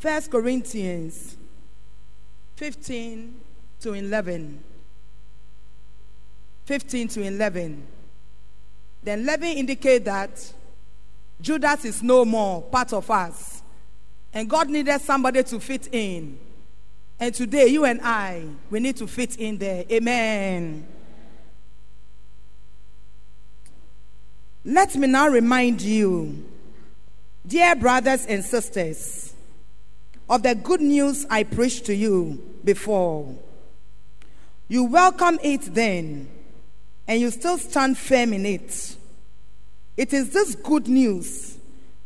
First Corinthians 15 to 11. 15 to 11. Then 11 indicate that Judas is no more part of us. And God needed somebody to fit in. And today, you and I, we need to fit in there. Amen. Let me now remind you, dear brothers and sisters, of the good news I preached to you before. You welcome it then, and you still stand firm in it. It is this good news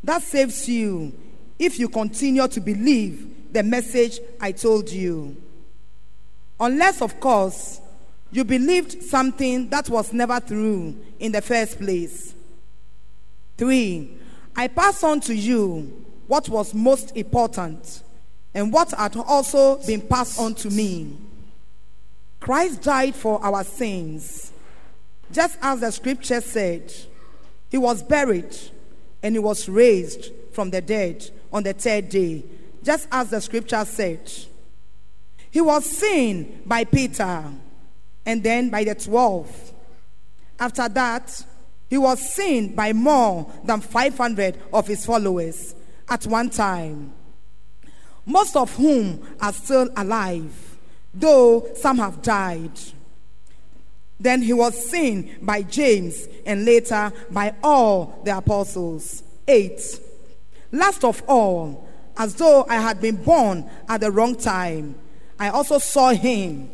that saves you if you continue to believe the message I told you. Unless, of course, you believed something that was never true in the first place. Three, I pass on to you what was most important and what had also been passed on to me. Christ died for our sins, just as the scripture said. He was buried and he was raised from the dead on the third day, just as the scripture said. He was seen by Peter and then by the twelve. After that, he was seen by more than 500 of his followers at one time, most of whom are still alive, though some have died. Then he was seen by James and later by all the apostles. 8. Last of all, as though I had been born at the wrong time, I also saw him,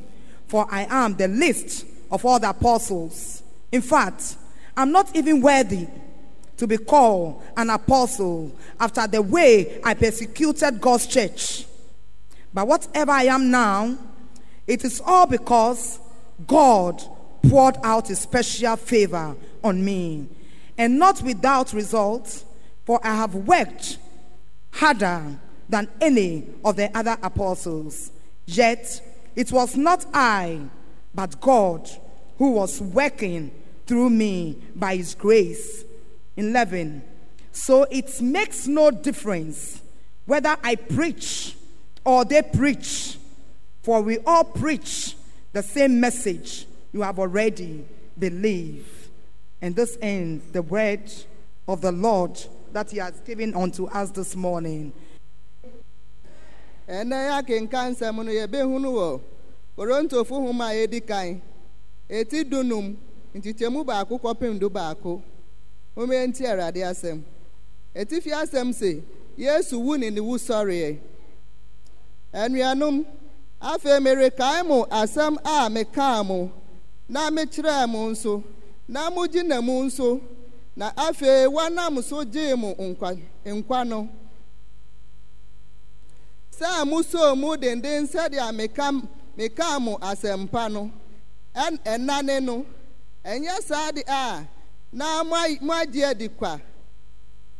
for I am the least of all the apostles. In fact, I'm not even worthy to be called an apostle after the way I persecuted God's church. But whatever I am now, it is all because God poured out his special favor on me, and not without result, for I have worked harder than any of the other apostles. Yet it was not I, but God who was working through me by his grace. 11. So it makes no difference whether I preach or they preach, for we all preach the same message you have already believed. And this ends the word of the Lord that He has given unto us this morning. ɛnɛ ya kenka nsɛm no yɛbɛhu no wɔ korintofo homa a ɛdi kan ɛti dunum nkyekyɛmu baako kɔpem du baako home nti awurade asɛm ɛtifi asɛm se yesu wu ne ne wu sɔreɛ anuanom afei merekae mo asɛm a mekaa mo. Na mekyerɛɛ mo nso na mogye na mu nso na afei wɔnam so gyee mo nkwa nkwa no. Sɛ musoo mu denden sɛdeɛ meka mekaa mo asɛmpa no ɛn ɛnane no saa de a na moagye adi kwa.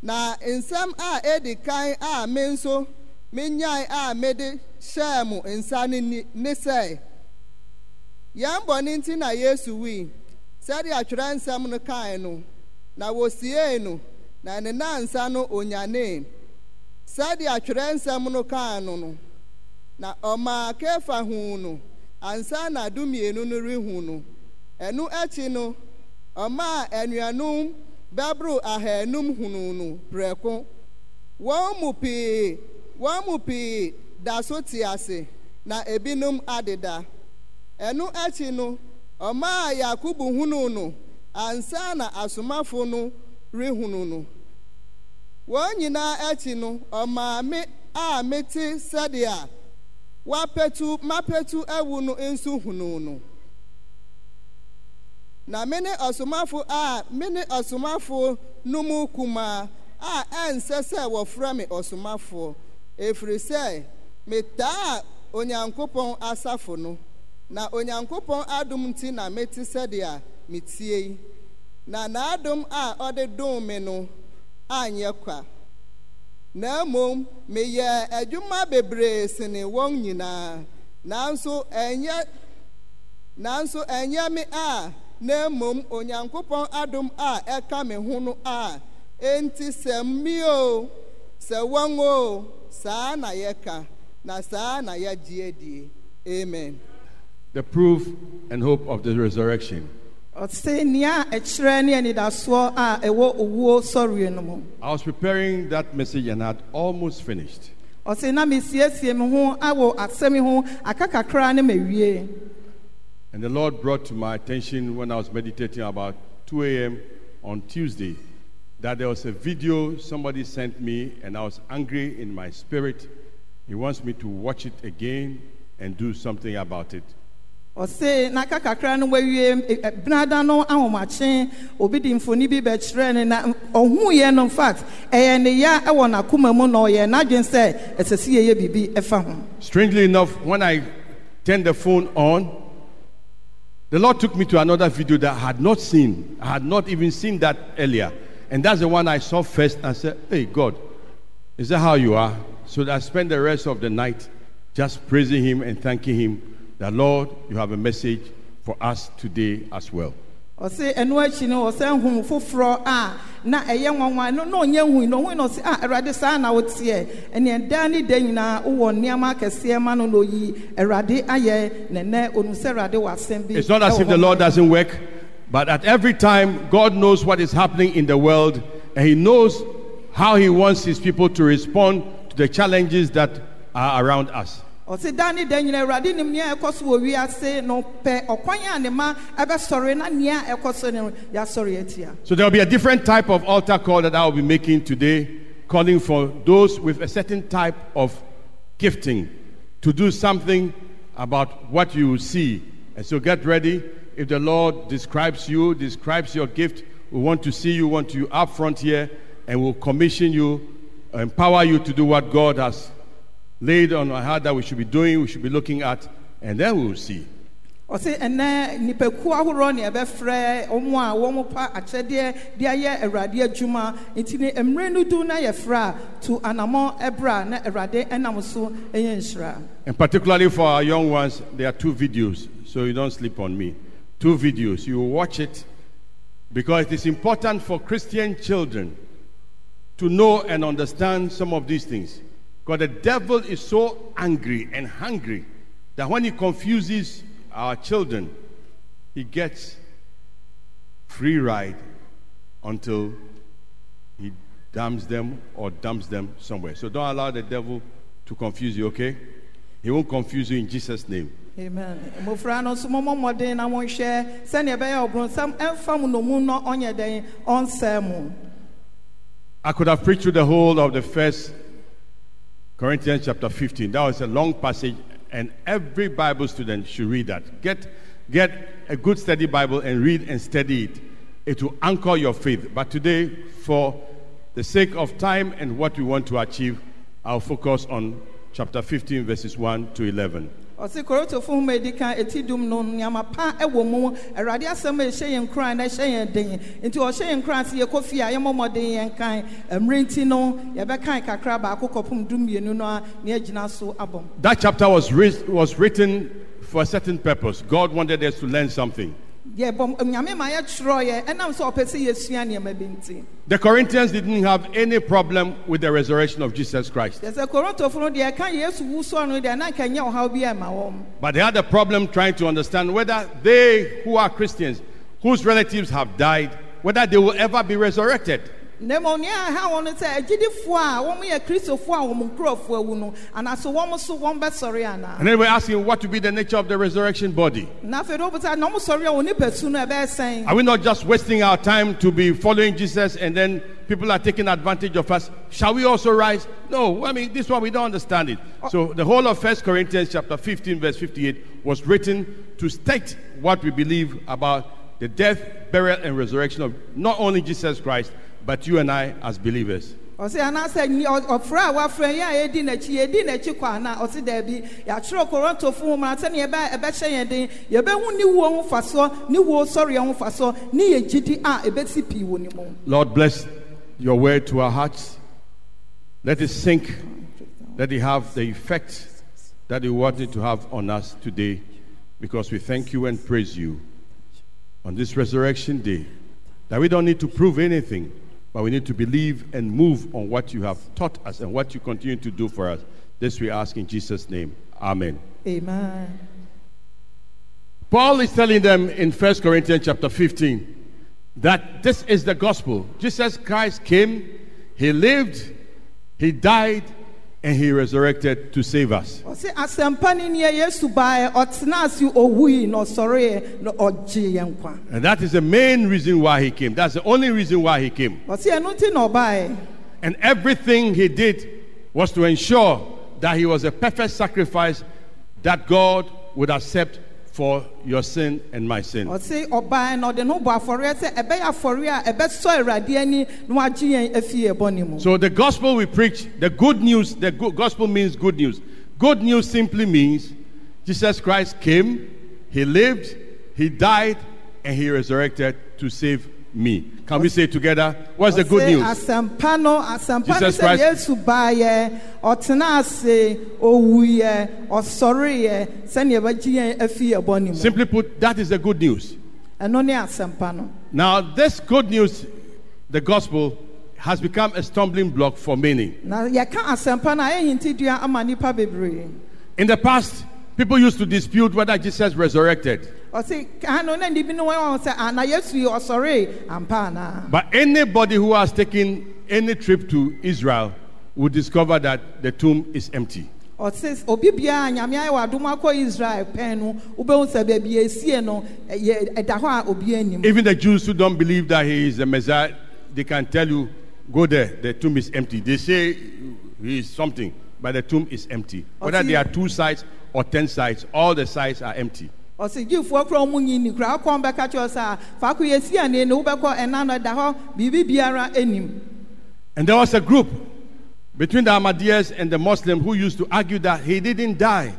Na nsɛm a ɛdi kan a me nso menyae a mede hyɛɛ nsa ni ne sɛ yɛn na yesu wui sɛdeɛ atwerɛ nsɛm no kae no na wosiee no na ne nansa no onyanee sɛdeɛ atwerɛ nsɛm no kaa no no na ɔmaa kefa huu no ansa na dumienu no rehu no ɛno akyi no ɔmaa anuanom bɛboro ahanum hunu no prɛko. Wɔn mu pii wɔn mu pii da so te ase na ebinom adeda. Ɛno akyi no ɔmaa yakubu hunu no ansa na asomafo no rehunu no. Wɔn nyinaa akyi no ɔmaa a mete sɛdeɛ wapɛtu mapɛtu awu no nso hunu no. Na me ne ɔsomafo a me ne ɔsomafo no mu kumaa a ɛnsɛ sɛ wɔfrɛ me ɔsomafoɔ ɛfiri sɛ metaa onyankopɔn asafo no na onyankopɔn adom nti na mete sɛdeɛ metie yi na n'adom a ɔde dom me no anyɛ kwa. Na mmom meyɛɛ adwuma bebree sene wɔn nyinaa. Nanso ɛnyɛ nanso ɛnyɛ me a na mmom onyankopɔn adom a ɛka me ho no a enti sɛ mmio sɛ wɔn o saa na yɛka na saa na yɛagye adie amen The proof and hope of the resurrection. ɔse nea ɛkyerɛ ne anidasoɔ a ɛwɔ owuo sɔreɛ no mu I was preparing that message and had almost finished. And the Lord brought to my attention when I was meditating about 2 a.m. on Tuesday that there was a video somebody sent me, and I was angry in my spirit. He wants me to watch it again and do something about it. ɔse n'aka kakra no wawie e- eh, e- eh, benada no ahomakye obi de mfoni bi bɛkyerɛ ne na ɔhuiɛ no infact ɛyɛ ne ya ɛwɔ n'akoma mu na ɔyɛ n'adwene sɛ ɛsɛ sɛ yɛyɛ biribi ɛfa ho Strangely enough, when I turned the phone on, the Lord took me to another video that I had not seen. I had not even seen that earlier. And that's the one I saw first and said, Hey, God, is that how you are? So I spent the rest of the night just praising Him and thanking Him that, Lord, you have a message for us today as well. Ɔse ɛno akyi no ɔsɛ hu foforɔ a na ɛyɛ nwanwa no na ɔnyɛ hui na ɔhui na ɔse a awurade saa na woteɛ. Ɛneɛ daa ne da nyinaa wowɔ nneɛma akɛseɛ ma no na oyi. Awurade ayɛ nɛnɛ. Ɔnu sɛ awurade wɔ asɛm bi It's not as if the Lord doesn't work, but at every time, God knows what is happening in the world, and He knows how He wants His people to respond to the challenges that are around us. Nyina awurade nim ɛkɔ so wɔ wiase no pɛ ɔkwan a ne ma na ɛkɔ so no So there will be a different type of altar call that I will be making today, calling for those with a certain type of gifting to do something about what you see. And so get ready. If the Lord describes you, describes your gift, we want to see you, want you up front here, and we'll commission you, empower you to do what God has laid on our heart that we should be doing, we should be looking at, and then we will see. ɛnɛ nipakuo ɛbɛfrɛ wɔn a wɔn pa akyɛdeɛ de ayɛ awurade adwuma nti ne mmerɛ no du na yɛfrɛ a to anammɔ ɛbrɛ a na awurade ɛnam so ɛyɛ nhyira And particularly for our young ones, there are two videos, so you don't sleep on me. Two videos. You watch it because it is important for Christian children to know and understand some of these things. Because the devil is so angry and hungry that when he confuses our children, he gets free ride until he damns them or dumps them somewhere. So don't allow the devil to confuse you, okay? He won't confuse you in Jesus' name. amen mmɔfra no nso mɔmmɔ mmɔden na monhwɛ sɛnea ɛbɛyɛ ɔbronsam ɛmfa mu nomu no ɔnyɛ dɛn ɔnsɛe mu I could have preached through the whole of the first Corinthians chapter 15. That was a long passage, and every Bible student should read that. Get, get a good study Bible and read and study it. It will anchor your faith. But today, for the sake of time and what we want to achieve, I'll focus on chapter 15, verses 1 to 11. Ma ɛdi kan ɛti dum no nneɛma pa ɛwɔ mu asɛm a ɛhyɛ yɛn koran na ɛhyɛ yɛn den nti ɔhyɛ yɛn yɛkɔ fie a mmɔden yɛn kan no yɛbɛkan kakra baako mmienu no a so That chapter was, was written for a certain purpose. God wanted us to learn something. Yɛbɔ nyame ma yɛtwerɛeɛ ɛnam sɛ ɔpɛ sɛ yɛsua nneɛma bi nti The Corinthians didn't have any problem with the resurrection of Jesus Christ, yɛ sɛ korotofo no deɛ ɛka yesu wu soɔ no deɛ na nka nyɛ ɔhaw bi ɛma wɔm but they had a problem trying to understand whether they who are Christians, whose relatives have died, whether they will ever be resurrected. Na mmom nea ɛha wɔn no sɛ agyidifoɔ a wɔn yɛ kristofoɔ a wɔn nkurɔfoɔ awu no wɔn so wɔn bɛsɔre anaa And then we're asking what to be the nature of the resurrection body. na afei de wɔbɛsa na wɔn sɔre a wɔn nipa su no ɛbɛyɛ sɛn Are we not just wasting our time to be following Jesus and then people are taking advantage of us? Shall we also rise? No, I mean, this one we don't understand it. Oh. So the whole of First Corinthians chapter 15, verse 58 was written to state what we believe about the death, burial, and resurrection of not only Jesus Christ, but you and I as believers. ɔsɛ anaasɛ nyi- a wafrɛ yɛn a yɛdi n'akyi yɛdi n'akyi kɔ ana ɔsɛ daabi yɛatwerɛ korɔntofo ho mmara sɛnea yɛbɛ ɛbɛhyɛ yɛn den yɛbɛhu ne wuo ho fasoɔ ne wuo sɔreɛ ho fasoɔ ne yɛ gyidi a ɛbɛsi pii wɔ ne mu Lord, bless your word to our hearts. Let it sink. Let it have the effect that you want it to have on us today because we thank you and praise you on this resurrection day. That we don't need to prove anything, but we need to believe and move on what you have taught us and what you continue to do for us. This we ask in Jesus' name. Amen. Amen. Paul is telling them in 1 Corinthians chapter 15 that this is the gospel. Jesus Christ came, he lived, he died, and he resurrected to save us. ɔse asɛmpa no neɛ yesu baeɛ ɔtena ase owui na ɔsɔreeɛ na ɔgye yɛn nkwa And that is the main reason why he came. That's the only reason why he came. ɔse ɛno nti na ɔbaeɛ And everything he did was to ensure that he was a perfect sacrifice that God would accept for your sin and my sin. ɔse ɔbaeɛ na ɔde ne bɔ afɔreɛ sɛ ɛbɛyɛ afɔreɛ a ɛbɛsɔ awurade ani na wagye yɛn afi yɛn bɔne mu So the gospel we preach, the good news, the good, gospel means good news. Good news simply means Jesus Christ came, he lived, he died, and he resurrected to save me. Can we say it together? What's the good news? asɛmpa no asɛmpa Jesus Christ- yesu baeɛ ɔtena ase owuiɛ ɔsɔreeɛ sɛnea ɛbɛgye yɛn afi yɛn bɔne mu Simply put, that is the good news. Now, this good news, the gospel, has become a stumbling block for many. na yɛka asɛmpa no a ɛyɛ hintidua ama nnipa In the past, people used to dispute whether Jesus resurrected. Ɔse kan ah, no na nnibi no wɔn sɛ ah, ana yesu yi ɔsɔree ampa anaa But anybody who has taken any trip to Israel will discover that the tomb is empty. ɔse obi biara nyame ayɛ wɔ adom akɔ israel pɛn no wobɛhu sɛ baabi esie no ɛyɛ ɛda hɔ a obi anim Even the Jews who don't believe that he is the Messiah, they can tell you, go there, the tomb is empty. They say he is something, but the tomb is empty. Whether there are two sides or ten sides, all the sides are empty. Biara And there was a group between the Ahmadiyas and the Muslim who used to argue that he didn't die.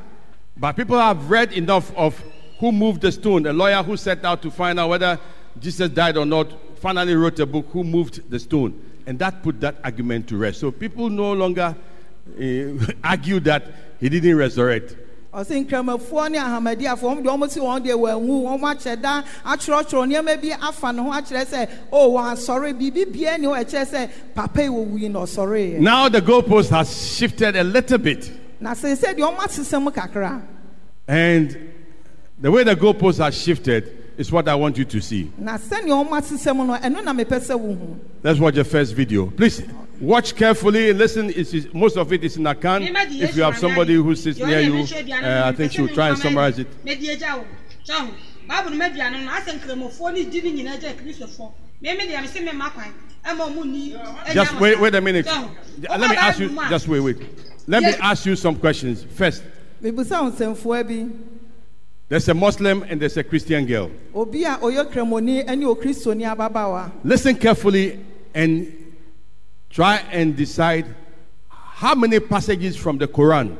But people have read enough of who moved the stone. A lawyer who set out to find out whether Jesus died or not finally wrote a book, Who Moved the Stone. And that put that argument to rest. So people no longer eh, argue that he didn't resurrect. Ɔse nkramafoɔ ne ahamadiafoɔ ɔmo deɛ ɔmo si wɔn deɛ wɔanwu wɔn akyɛ da atwerɛtwerɛ nneɛma bi afa ne ho akyerɛ sɛ o wɔn asɔre biribi bia ni hɔ ɛkyerɛ sɛ papa yi wɔ wuyi na ɔsɔre yɛ Now the goalpost has shifted a little bit. na sɛ deɛ ɔmo asesɛ mu kakra And the way the goalpost has shifted is what I want you to see. na sɛnea ɔmo asesɛ mu no ɛno na mepɛ sɛ wohu Let's watch the first video. Please watch carefully. Listen, it's, it's- most of it is in Akan. If you have somebody who sits near you, uh, I think she'll try and summarize it. baabu no maduane no asɛ nkramofoɔ ne di ne nyinaa gya kristofoɔ meme deɛ mese mema kwan ama ɔmu ni Just wait, wait a minute. Let me ask you. Just wait, wait. Let me ask you some questions. First, mebusa wo nsɛmfoa bi there's a Muslim and there's a Christian girl. obi a ɔyɛ kramoni ne okristoni ababaawa Listen carefully and try and decide how many passages from the Quran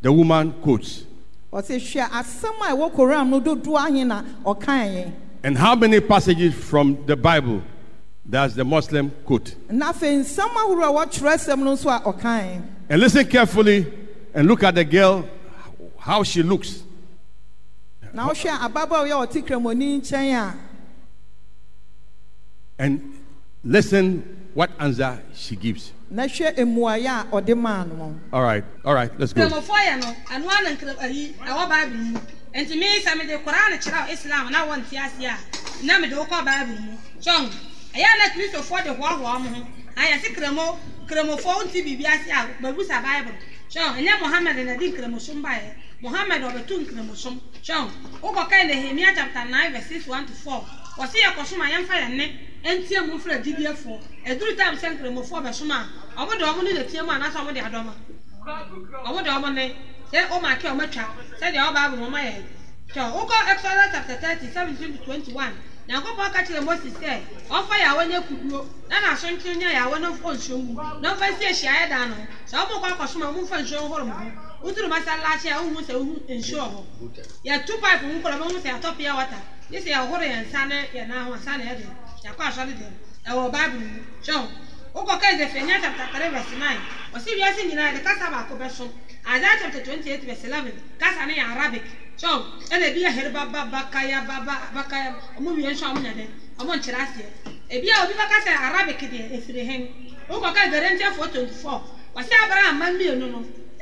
the woman quotes ɔse hwɛ asɛm a ɛwɔ koram no dodoɔ ahe na ɔkaeɛ and how many passages from the Bible does the Muslim quote. na afei nsɛm ahorow a wɔtwerɛ asɛm no nso a And listen carefully and look at the girl, how she looks. na wohwɛ ababaawa yi a ɔte kramoni nkyɛn a And listen what answer she gives. na hwɛ mmuaeɛ a ɔde maa no All right, all right, let's go. nkramofoɔ yɛ no ɛno ana nkra ayi ɛwɔ bible mu. Nti me sɛ mede koraa ne kyerɛ islam na wɔnte ase a na mede wokɔ bible mu. Sɔn ɛyɛ na kristofoɔ de hoahoa mo ho? Ayɛ kramo kramofoɔ nti biribi ase a babusa bible. Sɔn ɛnyɛ mohammed na di nkramosom baeɛ? Mohammed ɔbɛto nkramosom. Sɔn wokɔkae nehemia chapter 9 verse 6 1 to 4 wɔse yɛkɔsom a yɛmfa yɛn nne. Ɛntie mu mfrɛ gyidiefoɔ ɛduru tam sɛ nkramofoɔ bɛsom a ɔmo de ɔmo ne na tie mu anaasɛ ɔmo de adɔma ɔmo de ɔmo ne sɛ ɔmo ake ɔmo atwa sɛdeɛ ɔba abu ɔmo ayɛ tɔ wokɔ exodus chapter thirty seventeen to twenty one nyankopɔn ka kyerɛ moses sɛ ɔmfa yàwó nyɛ kuduo. Na n'asɔnten nyɛ yàwó no fɔ nsuo mu na ɔmfa si ehyiaeɛ dan no sɛ ɔmo kɔ akɔsom a ɔmo nfa nsuo nhoro mo ho woturu masalakye a wohu sɛ wohu nsuo wɔ hɔ yɛtu pipe mu kɔrɔ ɔmo sɛ yɛtɔ pia wata ne sɛ yɛhoro yɛn nsa ne yɛn nan ho nsa na yɛde yɛkɔ asɔre dɛm ɛwɔ bible mu hyɛn wokɔ ka Zephaniah chapter three verse nine. Ɔsi wiase nyinaa yɛde kasa baako bɛso Isaiah chapter twenty eight verse eleven kasa ne yɛ Arabic so ɛna ebi yɛ hɛrɛ baba bakaya baba bakaya ɔmo wie nso ɔmo nya dɛ ɔmo nkyerɛ aseɛ ebi a obi bɛka sɛ arabic deɛ efiri hen wokɔka garantiafoɔ twenty four wɔsɛ abraham ma mmienu no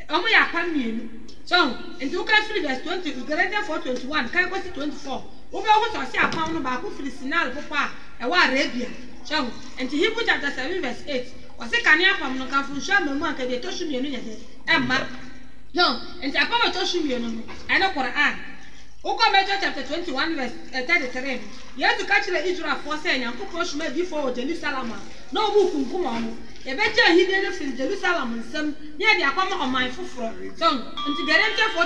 ɔmo yɛ apa mmienu so nti woka firi verse twenty garantiafoɔ twenty one kan kɔsi twenty four wobɛhu sɛ ɔsɛ apam no baako firi sinal popɔ a ɛwɔ arabia. So nti hebrew chapter seven verse eight wɔsɛ kanea apam no kanfo nsuo amamu a nkɛdeɛ ɛtɔ so mmienu yɛ dɛ ɛmma so nti apam a ɛtɔ so mmienu no ɛne koran wokɔ mɛtɔ chapter twenty one verse thirty three yesu ka kyerɛ israelfoɔ sɛ nyankopɔn soma adiifoɔ wɔ jerusalem. A na ɔmu kunkum ɔmo yɛbɛgye ahidie no firi jerusalem nsam ne yɛde akɔma ɔman foforɔ so nti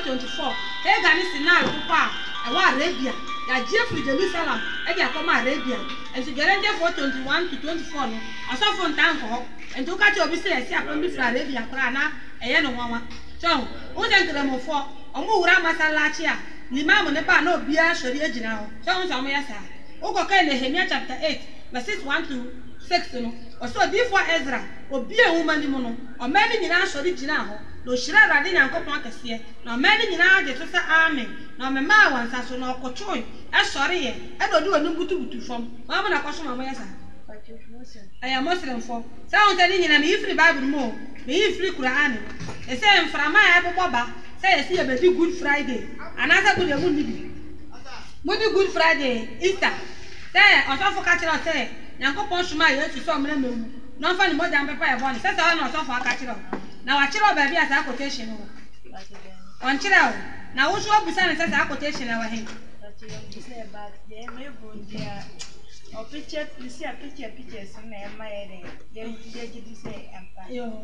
twenty four ega ne sinai popɔ a ɛwɔ arabia. Yɛagye firi jerusalem ɛde akɔma arabia. Nti twenty one to twenty four no ɔsɔfo ntaa nkɔ hɔ nti woka kyerɛ obi sɛ yɛsi apam bi arabia koraa na ɛyɛ ne nwanwa so wosɛ nkramofoɔ ɔmo wura masalaakye a limamu ne ba na obiara sɔre agyina hɔ ɔmo sɛ ɔmo yɛ saa wokɔka nehemia chapter eight verses one to six no ɔsɛ odiifoɔ ezra obie nwoma no mu no ɔman no nyinaa sɔre gyina hɔ na ohyira awurade nyankopɔn kɛseɛ na ɔman no nyinaa gye so sɛ amen na ɔmemaa wɔn nsa so na ɔkɔtwoe ɛsɔreeɛ ɛna ɔde wɔn butubutu fam. Wɔn mo na kɔsom a wɔyɛ saa. Ɛyɛ muslimfoɔ sɛ wɔn sɛ ne nyinaa meyi firi bible mu o meyi firi kuraani ɛsɛ mframa a ɛbobɔ ba sɛ yɛsi yɛbɛdi good friday anaasɛ good emu nibi mudi good friday easter. Sɛ ɔsɔfo ka kyerɛ sɛ nyankopɔn soma a yɛsu sɛ ɔmena ma mu na ɔmfa ne mogya mpɛpa yɛ bɔne sɛ sɛ ɔne ɔsɔfo aka kyerɛ wo na wakyerɛ wo baabi a saa quotation no wɔ ɔnkyerɛ wo na wo so wabusa ne sɛ saa quotation na wɔ he na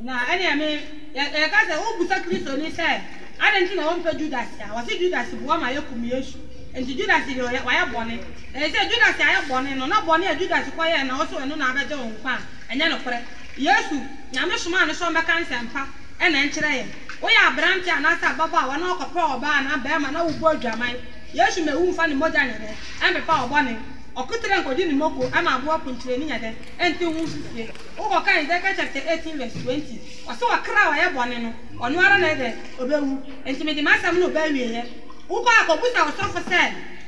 na ɛnea me yɛka sɛ wobusa kristo ni sɛ ade nti na wɔmpɛ judas a wɔse judas boa ma yɛkum yesu nti judas deɛ ɔyɛ- wayɛ bɔne ɛyɛ sɛ judas ayɛ bɔne no na bɔne a judas kɔyɛ na ɔso ɛno na abɛgye wo nkwa a ɛnyɛ nokorɛ yesu nyame somaa no sɛ ɔmbɛka nsɛmpa ɛna nkyerɛ yɛn woyɛ aberante anaasɛ ababaawa na ɔkɔpɛ ɔbaa na bɛrima na wobu adwaman yesu ma mfa ne mogya nyɛ dɛ ɛmpepa ɔbɔne ɔkutere nkɔdi ne moko ama aboa ponkyerɛ ni nyɛ dɛ ɛnti ho fifie wokɔka Ezekiel chapter eighteen verse twenty. Ɔsɛ ɔkra ɔyɛ bɔne no. Ɔno na ɛdɛ ɔbɛwu nti mede m'asɛm no ɔbɛawieɛ wokɔ akɔbusa ɔsɔfo sɛ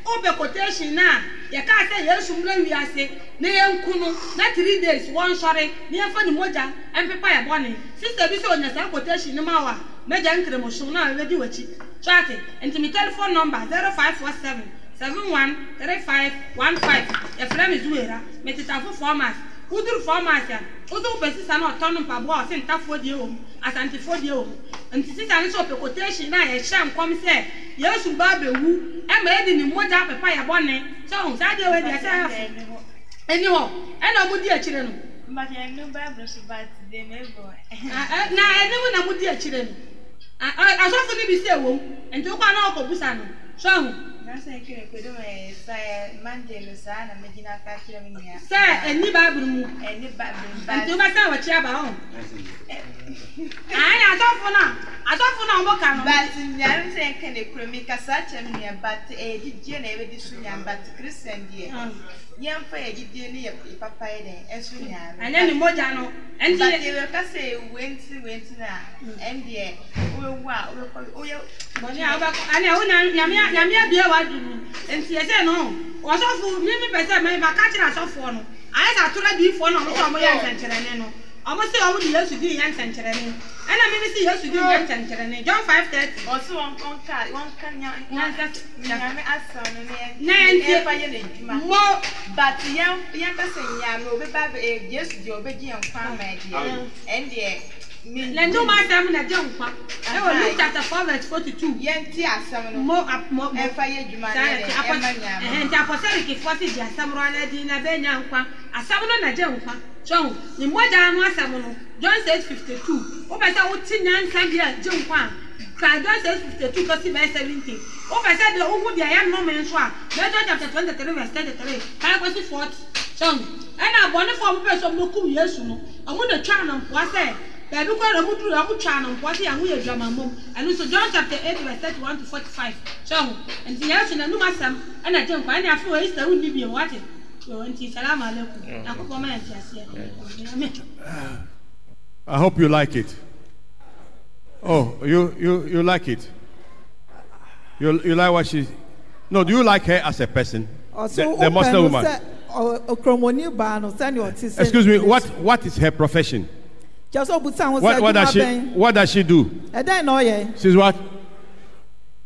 wobɛ quotation no a yɛkaa sɛ yesu mmra wiase na yɛnku no na three days wɔnsɔre na yɛmfa ne mogya ɛmpepa yɛ bɔne. Sister bi sɛ ɔnya saa quotation no ma wo a mɛgya nkramosom no a bɛdi w'akyi. So ate nti me telephone number zero five four seven seven one three five one five. Yɛfrɛ me zuwera metetafo formas woduru formas a wode wopɛ sisa no ɔtɔ no mpaboa a ɔse ntafoɔ deɛ wɔ mu asantefoɔ deɛ wɔ mu. Nti sisa no sɛ ɔpɛ quotation no a yɛhyɛ nkɔm sɛ yesu ba bɛwu ɛma yɛde ne mogya pepa yɛ bɔne. Sɛ ɔhu saa deɛ wei deɛ sɛ ɛfo ɛni hɔ ɛna ɔmo di akyire no. Mbate ɛnu Bible so but de me bɔ. A- ɛ- na ɛnim na mo di akyire no. A- a- asɔfo no bi sɛ ɛwɔ mu. Nti wokɔ na ɔkɔbusa no. So ɔhu Na sɛ nkiri kodo ma yɛ sa yɛ Monday no saa na megyina ka kyerɛ me nua. sɛ ɛni bible mu Ɛne Bible nti but wobɛsan wɔkyi aba hɔ ayi asɔfo no a asɔfo no a ɔmo ka no but nyare sɛ nka ne kuro mi kasa kyerɛ me nua but ɛyɛ gyidie na yɛbɛdi so nyam but Christian deɛ Mm. yɛmfa yɛ gyidie ne yɛ papa yɛ dɛn ɛso nyame. ɛnyɛ ne mogya no But ɛnti yɛbɛka sɛ wenti wenti na ɛndeɛ wobɛwu a wobɛkɔ woyɛ bɔne a wobɛkɔ ɛne a wo nyame nyame abie w'adu mu nti ɛsɛ no ɔsɔfo mimi pɛ sɛ mɛka kyerɛ asɔfoɔ no ayɛ sɛ atoro adiifoɔ no a ɔmo sɛ ɔmo yɛ nsɛnkyerɛnne no ɔmo sɛ ɔmo de yesu di yɛ nsɛnkyerɛnne ɛna mimi sɛ yesu di yɛ nsɛnkyerɛnne john five thirty ɔse wɔnka wɔnka nya- Nyansa- nyame asɛm no ne Na ɛnti- yɛmfa yɛ n'adwuma mo but yɛn yɛnka sɛ nyame obɛba bɛ- eh, yesu deɛ ɔbɛgye yɛn nkwa ama yɛ deɛ ɛndeɛ me- na ndom asɛm na gye nkwa ɛwɔ luke chapter four verse forty two yɛnte asɛm no mo ap- mo mo ɛmfa yɛ adwuma no saa yɛ nti dɛn, apɔ ɛma nyame ɛhɛn nti apɔsɛrikifoɔ si di asɛm rɔ na di na bɛnya nkwa asɛm no na gye nkwa sɔn ne mmɔgya no asɛm no john six fifty two wopɛ sɛ wote nyansa bi a gye nkwa a ka john six fifty two kɔsi bɛyɛ seventy wopɛ sɛ deɛ wohu deɛ yɛ nnome nso a bɛjɔ chapter twenty three verse thirty three kan kɔsi forty sɔn ɛna abɔnefoɔ mo pɛ sɛ ɔmo kum yesu no ɔmo na twa no mpoa sɛ baabi kɔ na ɔmo duru ɔmo no mpoa sɛ yɛn ho yɛ ɛno nso john chapter eight verse thirty one to forty five sɔn nti yesu n'anum asɛm ɛna gye nkwa ɛna afei wɔ easter wo ni bi wate nti salamu alaikum akokɔ ma yɛ nti. I hope you like it. Oh, you, you, you like it? You, you like what she. No, do you like her as a person? ɔso The, the Muslim woman. sɛ ɔ- okromoni baa no sɛnea ɔte sɛ Excuse me, what, what is her profession? What, what, does she, what does she do? ɔyɛ She's what?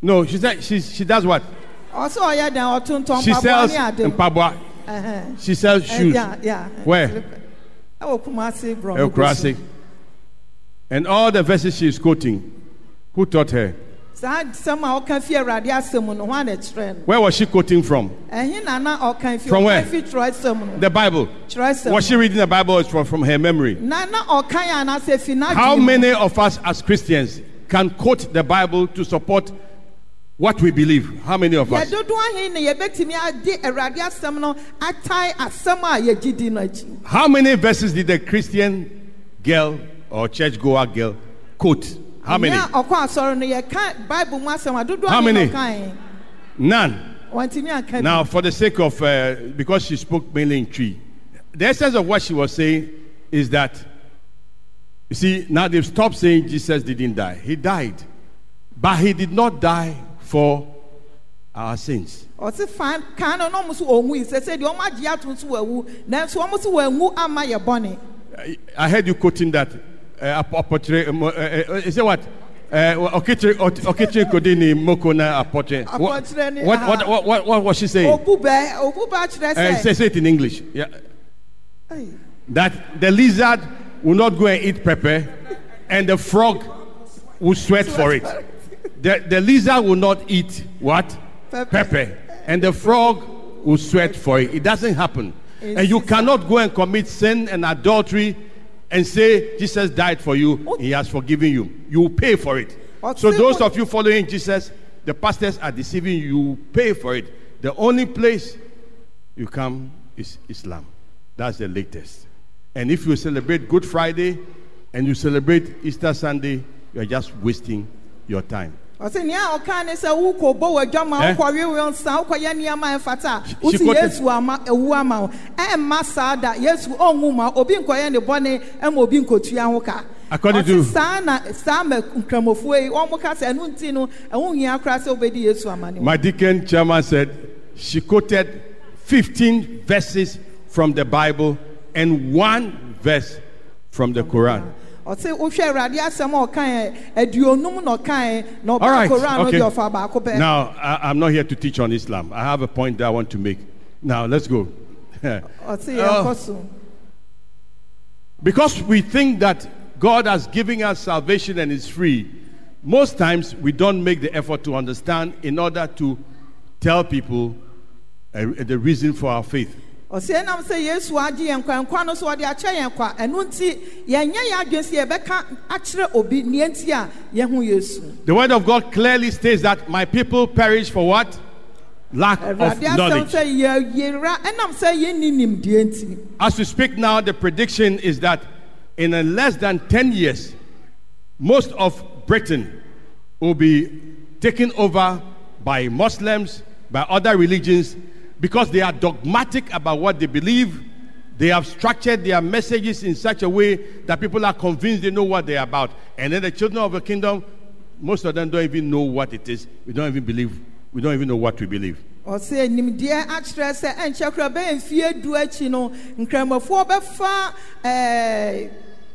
No, she said she, she does what? ɔsɛ ɔyɛ dɛn ɔtontɔn She sells ade mpabwa. Ɛhɛn. She sells Ɛ, shoes. yeah, yeah. Where? brɔ El Classic. And all the verses she is quoting, who taught her? Saa sɛm a ɔka fi awurade asɛm no ho ana kyerɛ no Where was she quoting from? Eh, ɛhe na na ɔka fi From where? ɔka fi twerɛ sɛm no The Bible. Was she reading the Bible from, from her memory? na na ɔka yɛ anaasɛ fi n'adwene How many of us as Christians can quote the Bible to support what we believe? How many of us? yɛdodo ahe na yɛbɛtumi ade awurade asɛm no atae asɛm a yɛgye di no akyi How many verses did the Christian girl or churchgoer girl quote? How many? Nea ɔkɔ asɔre no yɛka bible mu asɛm a dodo How many? None. Now, for the sake of, uh, because she spoke mainly in Twi, the essence of what she was saying is that, you see, now they've stopped saying Jesus didn't die. He died. But he did not die for our sins. ɔse fa kan no na ɔmo so ɔnwu yi sɛ sɛ deɛ ɔmo agye ato nso wɔawu nanso ɔmo so wɔanwu ama yɛ bɔne I- I heard you quoting that. Um, uh, uh, is it what? Uh, Okitre Okitre Kodini Mokona apotre. What, what, what, what, was she saying? obu bɛɛ obu Uh, say, say it in English. Yeah. That the lizard will not go and eat pepper and the frog will sweat for it. The, the lizard will not eat what? Pepper. And the frog will sweat for it. It doesn't happen. And you cannot go and commit sin and adultery and say Jesus died for you, he has forgiven you. You will pay for it. So those of you following Jesus, the pastors are deceiving you, you pay for it. The only place you come is Islam. That's the latest. And if you celebrate Good Friday and you celebrate Easter Sunday, you're just wasting your time. Ɔse nea ɔka ne sɛ wokɔ bɔ w'adwama eh? wokɔwewe nsa wokɔyɛ nneɛma a ɛmfata a She wosi quoted- yesu ama ewu ama wo. Ɛmma saa da. Yesu ɔnwu ma obi nkɔyɛ ne bɔne ɛma obi nkɔtua ho ka. According to- saa na saa ma nkramofoɔ yi wɔn ka sɛ ɛno nti no ɛho hia koraa sɛ wobɛdi yesu ama ne My deacon chairman said she quoted 15 verses from the Bible and one verse from the Quran. Ɔse wohwɛ awurade asɛm a ɔkae aduonum na ɔkae na ɔba right. no Okay. deɛ ɔfa baako pɛ Now, I, I'm not here to teach on Islam. I have a point that I want to make. Now, let's go. so Because we think that God has given us salvation and is free, most times we don't make the effort to understand in order to tell people uh, the reason for our faith. Ɔsɛ nam sɛ yesu agye yɛn nkwa nkwa no so ɔde akyɛ yɛn kwa ɛno nti yɛnyɛ yɛn sɛ yɛbɛka akyerɛ obi nti a yɛho yesu The word of God clearly states that my people perish for what? Lack of knowledge. sɛ yɛyera ɛnam sɛ yɛnni nimdeɛ nti As we speak now, the prediction is that in less than 10 years, most of Britain will be taken over by Muslims, by other religions, because they are dogmatic about what they believe. They have structured their messages in such a way that people are convinced they know what they're about. And then the children of the kingdom, most of them don't even know what it is. We don't even believe, we don't even know what we believe.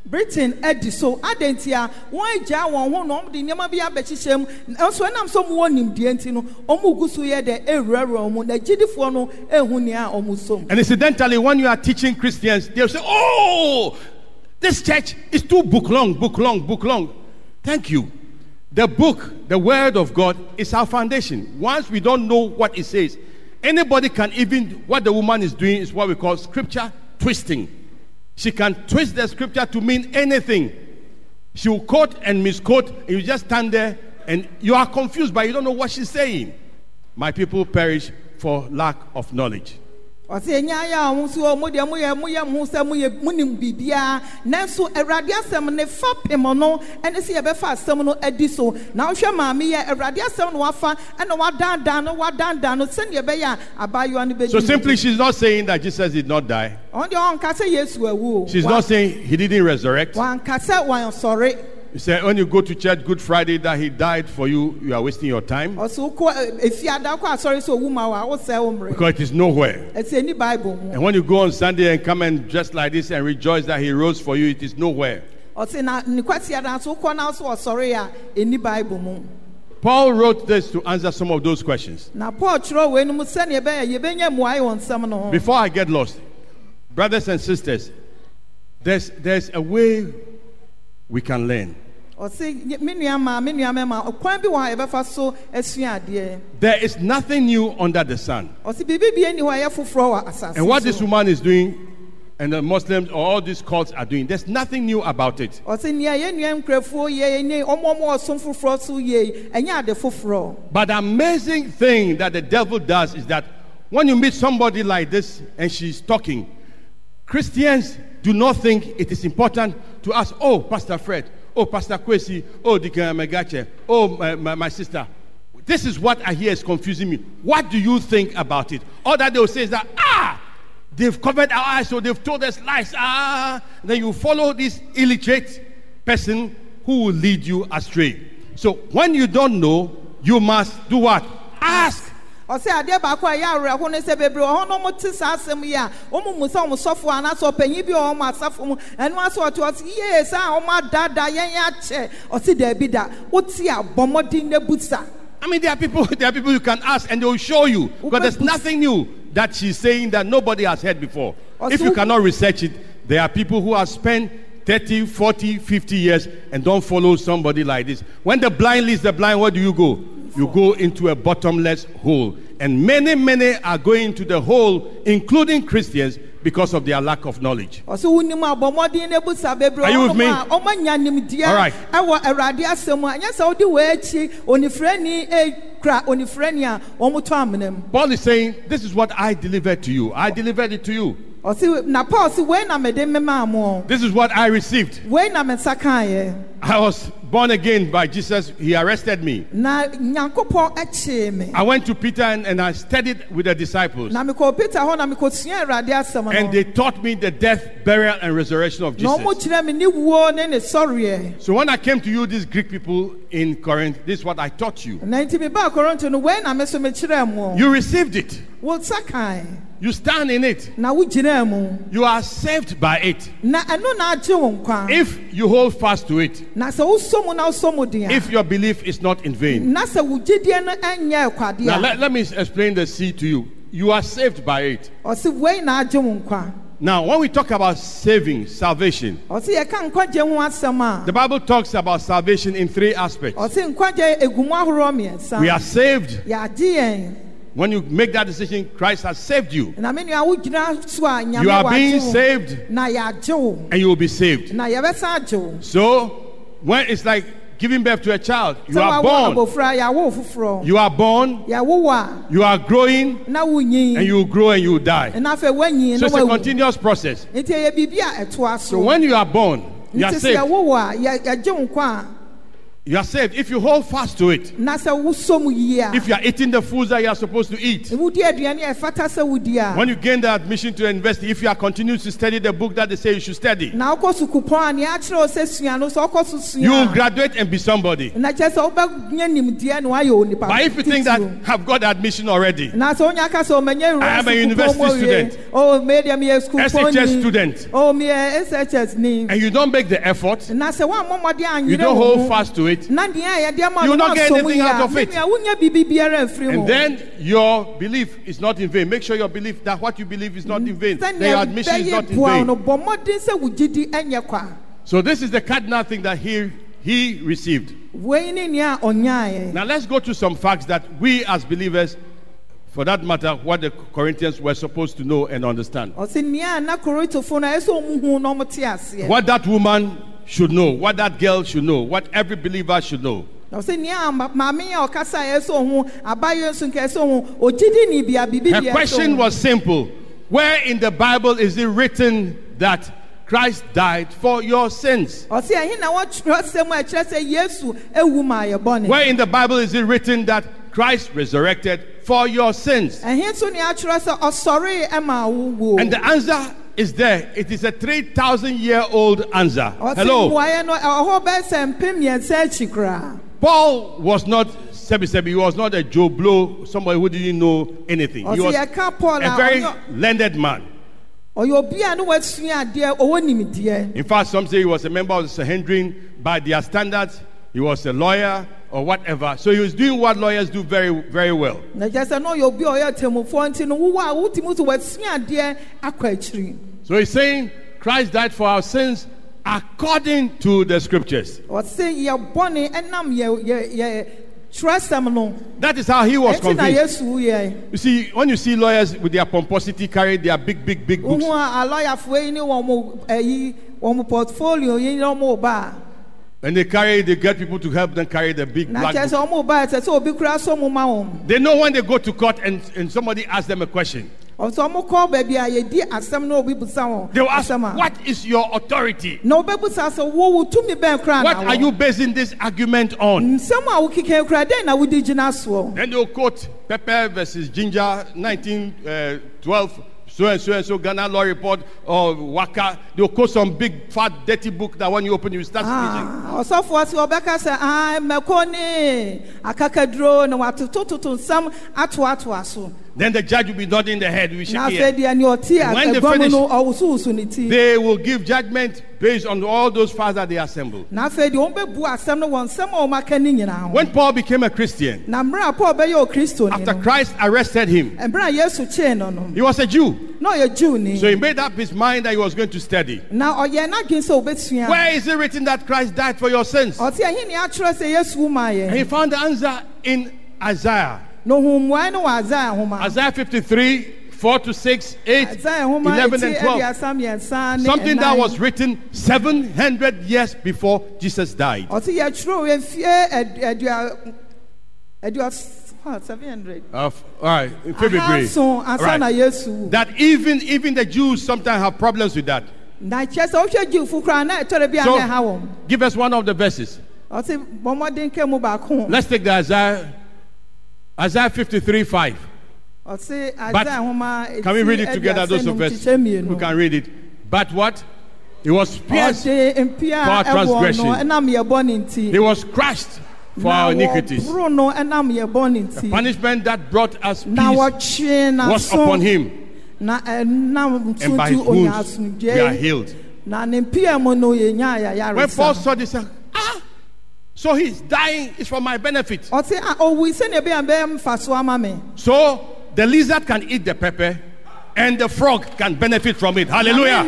Britain adi so adɛn nti a wɔn agya wɔn ho na wɔn de nneɛma bi abɛhyehyɛ mu nso ɛnam sɛ wɔn wɔ nimdeɛ nti no wɔn gu so yɛ dɛ ewurawura wɔn na gyidifoɔ no ehu nea wɔn so. And incidentally, when you are teaching Christians, they'll say, Oh, this church is too book long, book long, book long. Thank you. The book, the word of God, is our foundation. Once we don't know what it says, anybody can even, what the woman is doing is what we call scripture twisting. She can twist the scripture to mean anything. She will quote and misquote, and you just stand there and you are confused, but you don't know what she's saying. My people perish for lack of knowledge. Ɔsɛ enya ayɛ a ɔmo so ɔmo deɛ mo yɛ mo yɛ mo sɛ mo yɛ mo nim biribiara nanso awurade asɛm ne fa pem no ɛne sɛ yɛbɛfa asɛm no adi so. Na wohwɛ maame yɛ awurade asɛm no wafa ɛna wadandan no wadandan no sɛnea ɛbɛyɛ a abaayewa no bɛdi So simply, she's not saying that Jesus did not die. ɔn deɛ ɔnka sɛ yesu awu. O She's not saying he didn't resurrect. sɛ wansɔre You say when you go to church Good Friday that he died for you, you are wasting your time ɔsi wokɔ efiada kɔ asɔre sɛ owu ma wa wosɛ wo mmerɛ because it is nowhere. ɛsi eni bible And when you go on Sunday and come and dress like this and rejoice that he rose for you, it is nowhere. ɔsi na nikwasi ada nso wokɔ na so ɔsɔre a eni bible Paul wrote this to answer some of those questions. na paul twerɛ wɔ enum sɛnea ɛbɛyɛ yɛbɛnya mmuae wɔ nsɛm no ho Before I get lost, brothers and sisters, there's, there's a way we can learn. ɔsi "Nye- me nua maa me nua mɛma kwan bi wɔ a yɛbɛfa so esua adeɛ There is nothing new under the sun. ɔsi biribi bie ni hɔ a ɛyɛ foforɔ wɔ asase And what this woman is doing, and the Muslims or all these cults are doing, there's nothing new about it. ɔsi nea yɛn nua nkurɔfoɔ yie ne ɔmo ɔmo ɔsom foforɔ so yie ɛnyɛ ade foforɔ But the amazing thing that the devil does is that when you meet somebody like this and she's talking, Christians do not think it is important to ask, oh, Pastor Fred, oh, Pastor Kwesi, oh, Deacon Megache, oh, my, my, my sister. This is what I hear is confusing me. What do you think about it? All that they'll say is that, ah, they've covered our eyes, so they've told us lies. Ah, then you follow this illiterate person who will lead you astray. So when you don't know, you must do what? Ask. Ɔsi adeɛ baako a ɛyɛ awerɛho ne sɛ bebree wɔ hɔ na ɔmo te saa asɛm yi a ɔmo mu sɛ ɔmo sɔfo anaasɛ ɔpanyin bi wɔ ɔmo asafo mu ɛno aso ɔte ɔsi yie saa ɔmo adaadaa yɛn yɛ akyɛ ɔsi dɛbi da wote a bɔ mmɔden ne busa I mean, there are people, there are people you can ask and they will show you. Because there's nothing new that she's saying that nobody has heard before. If you cannot research it, there are people who have spent 30, 40, 50 years and don't follow somebody like this. When the blind leads the blind, where do you go? You go into a bottomless hole. And many, many are going to the hole, including Christians, because of their lack of knowledge. ɔsi wunim a bɔ mmɔden ne busa bebree Are you with me? a ɔmo anya nimdeɛ All right. ɛwɔ awurade asɛm mu a nyɛ sɛ ɔde wɔ akyi onifirani ekura onifirani a ɔmo tɔ amena mu Paul is saying, This is what I delivered to you. I delivered it to you. ɔsi na paul si wei na mede mema mo This is what I received. wei na me nsa kaeɛ I was born again by Jesus. He arrested me. na nyankopɔn ɛkyee me I went to Peter and, and I studied with the disciples. na mekɔ peter hɔ na mekɔsua awurade asɛm no And they taught me the death, burial, and resurrection of Jesus. kyerɛ me ne wuo ne ne sɔreɛ So when I came to you, these Greek people in Corinth, this is what I taught you. na nti mebaa koronto no wei na me so mekyerɛɛ mo You received it. Wo nsa kae You stand in it. na wogyinaa mu You are saved by it. na ɛno na agye wo nkwa If you hold fast to it, na sɛ wosɔ mu na wosɔ mu den a if your belief is not in vain. na sɛ wo gyidie no ɛnyɛ ɛkwade Now let, let me explain the seed to you. You are saved by it. ɔse wei na agye wo nkwa Now, when we talk about saving, salvation, ɔse yɛka nkwagye ho asɛm the Bible talks about salvation in three aspects. ɔse nkwagye egu mu ahoroɔ mmiɛnsa We are saved. When you make that decision, Christ has saved you. na me nua wogyina so a nyame You are being saved na yɛagye wo and you will be saved. na yɛbɛsa agye wo So, when it's like giving birth to a child, you are born. You are born, you are growing, and you will grow and you will die. na afei woanyin So it's a continuous process. nti ɛyɛ biribi a ɛtoa So when you are born, you are saved. You are saved if you hold fast to it. na sɛ wosɔ mu yie a If you are eating the foods that you are supposed to eat. wodi aduane a ɛfata sɛ wodi a When you gain the admission to university, if you are continuing to study the book that they say you should study, na wokɔ sukupɔn a nea akyerɛ wo sɛ sua no sɛ wokɔ so sua you will graduate and be somebody. na kyerɛ sɛ wobɛnya nimdeɛ na woayɛ onipa But if you think that. I've got admission already, na sɛ wonya ka sɛ ɔmanya I am a university student. Oh, awie o medeɛ meyɛ SHS student. o meyɛ shs ni and you don't make the effort, na sɛ woammɔ mmɔden you don't hold fast to it, na deɛ a yɛde ama You will not get anything out of it. menua wonya biribi biara mfiri mu and then your belief is not in vain. Make sure your belief that what you believe is not in vain, that your admission is not in vain. bɔ mmɔden sɛ wo gyidi ɛnyɛ kwa So this is the cardinal thing that he he received. wei ne nea a ɔnyaeɛ Now let's go to some facts that we as believers, for that matter, what the Corinthians were supposed to know and understand. ɔsɛ nea a na korintofo no ɛsɛ ɔmu hu na ɔmote aseɛ What that woman should know, what that girl should know, what every believer should know. na ɔsɛ nea a ma- maame a ɔkasa a ɛsɛ ɔhu abayɛ nso nka ɛsɛ ɔhu ogyidi ni bia biribi Her question was simple Where in the Bible is it written that Christ died for your sins? ɔsɛ ɛhe na wɔtwerɛ sɛm a ɛkyerɛ sɛ yesu ewu ma yɛ bɔne Where in the Bible is it written that Christ resurrected for your sins? ɛhe nso ne akyerɛ sɛ ɔsɔre ɛma And the answer is there. It is a 3,000 year old answer. Hello. mmuaeɛ no ɛwɔ hɔ bɛyɛ sɛ mpem mmiɛnsa akyi koraa Paul was not Sebi Sebi. He was not a Joe Blow, somebody who didn't know anything. He was a very learned man. ɔyɛ obi a ne wasua adeɛ ɔwɔ nimdeɛ In fact, some say he was a member of the Sanhedrin. By their standards, he was a lawyer or whatever. So he was doing what lawyers do very, very well. na kyerɛ sɛ na ɔyɛ obi a ɔyɛ temufoɔ nti no wowɔ a wotumi so wasua adeɛ akɔ akyiri So he's saying Christ died for our sins according to the scriptures. That is how he was convinced. You see, when you see lawyers with their pomposity carry their big, big, big books, and they carry, they get people to help them carry the big black kyerɛ books. sɛ wɔn ba ɛsɛ sɛ obi kura so mo ma wɔn They know when they go to court and, and somebody asks them a question, ɔsɛ wɔn kɔ baabi a yɛdi asɛm na obi busa wɔn they will ask, What is your authority? na ɔbɛbusa sɛ wo wo tumi bɛn kura What are you basing this argument on? nsɛm a wokeka kura den na wodi gyina soɔ Then they'll quote Pepper versus Ginger, 1912, so and so and so, Ghana Law Report, or WACA. They'll quote some big, fat, dirty book that when you open, you start speaking. Ah, ɔsɔfoɔ si ɔbɛka sɛ ah mɛko ne akakaduro na watotototo nsɛm atoatoa so Then the judge will be nodding the head. We na shake afei here. deɛ ne ɔte When they finish, no ɔwosowoso ne ti They will give judgment based on all those facts that they assembled. na afei deɛ wɔbɛbu asɛm no wɔ nsɛm a wɔmaka ne nyinaa ho When Paul became a Christian, na mmerɛ a paul bɛyɛ okristoni after Christ arrested him, mmerɛ a yesu kyee no no he was a Jew. na ɔyɛ jewni So he made up his mind that he was going to study. na ɔyɛ n'adwene sɛ ɔbɛsua Where is it written that Christ died for your sins? ɔte ɛhe ne akyerɛ sɛ yesu wu ma And he found the answer in Isaiah. Na ohun mmuae no wɔ asaia Isaiah 53, 4 to 6, 8, 11 and 12. aduasa mmiɛnsa ne Something that was written 700 years before Jesus died. ɔte yɛtwerɛ mfie adua adua what seven hundred. Uh, f- all right, in February. ahanson ansa na Right. That even even the Jews sometimes have problems with that. na kyerɛ sɛ wohwɛ jiwfo koraa na ɛtɔre bi a So na ɛha wɔm give us one of the verses. ɔte bɔ mmɔden ka mu baako Let's take the Isaiah Isaiah 53, 5. ɔte But Can we read it together, those of us who can read it? But what? He was pierced, for our transgression. ɛnam yɛ bɔ ne nti he was crushed for our iniquities. wɔboro no ɛnam yɛ bɔ ne nti Punishment that brought us peace was upon him, and by his wounds we are healed. na ne mpia mu no yɛnya When Paul saw this, so he's dying is for my benefit. ɔte a owui sɛnea ebi a bɛyɛ mfa so the lizard can eat the pepper, and the frog can benefit from it. Hallelujah.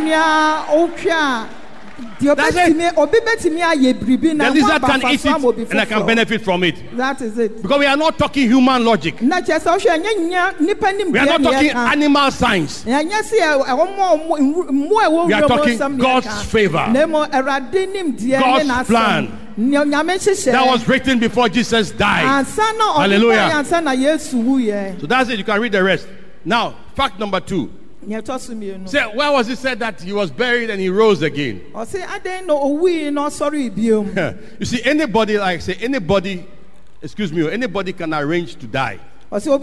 Nea otwa deɛ That's ɔbɛtumi obi bɛtumi ayɛ biribi The lizard can eat so ama obi it, and I can benefit from it. that is it Because we are not talking human logic. na kyerɛ sɛ wohwɛ ɛnyɛ nya We are not talking animal science. ɛnyɛ sɛ ɛ- ɛwɔ mo mmo a ɛwɔ We are talking God's favor. na mmom awurade nim deɛ God's plan. nea nyame hyehyɛ That was written before Jesus died. ansa na ɔde Hallelujah. baeɛ ansa na yesu wuyɛ So that's it. You can read the rest. Now, fact number two. Nea ɛtɔ so mmienu Say, where was it said that he was buried and he rose again? ɔse adɛn na owui na ɔsɔre biom you see, anybody, like say, anybody, excuse me, anybody can arrange to die. But after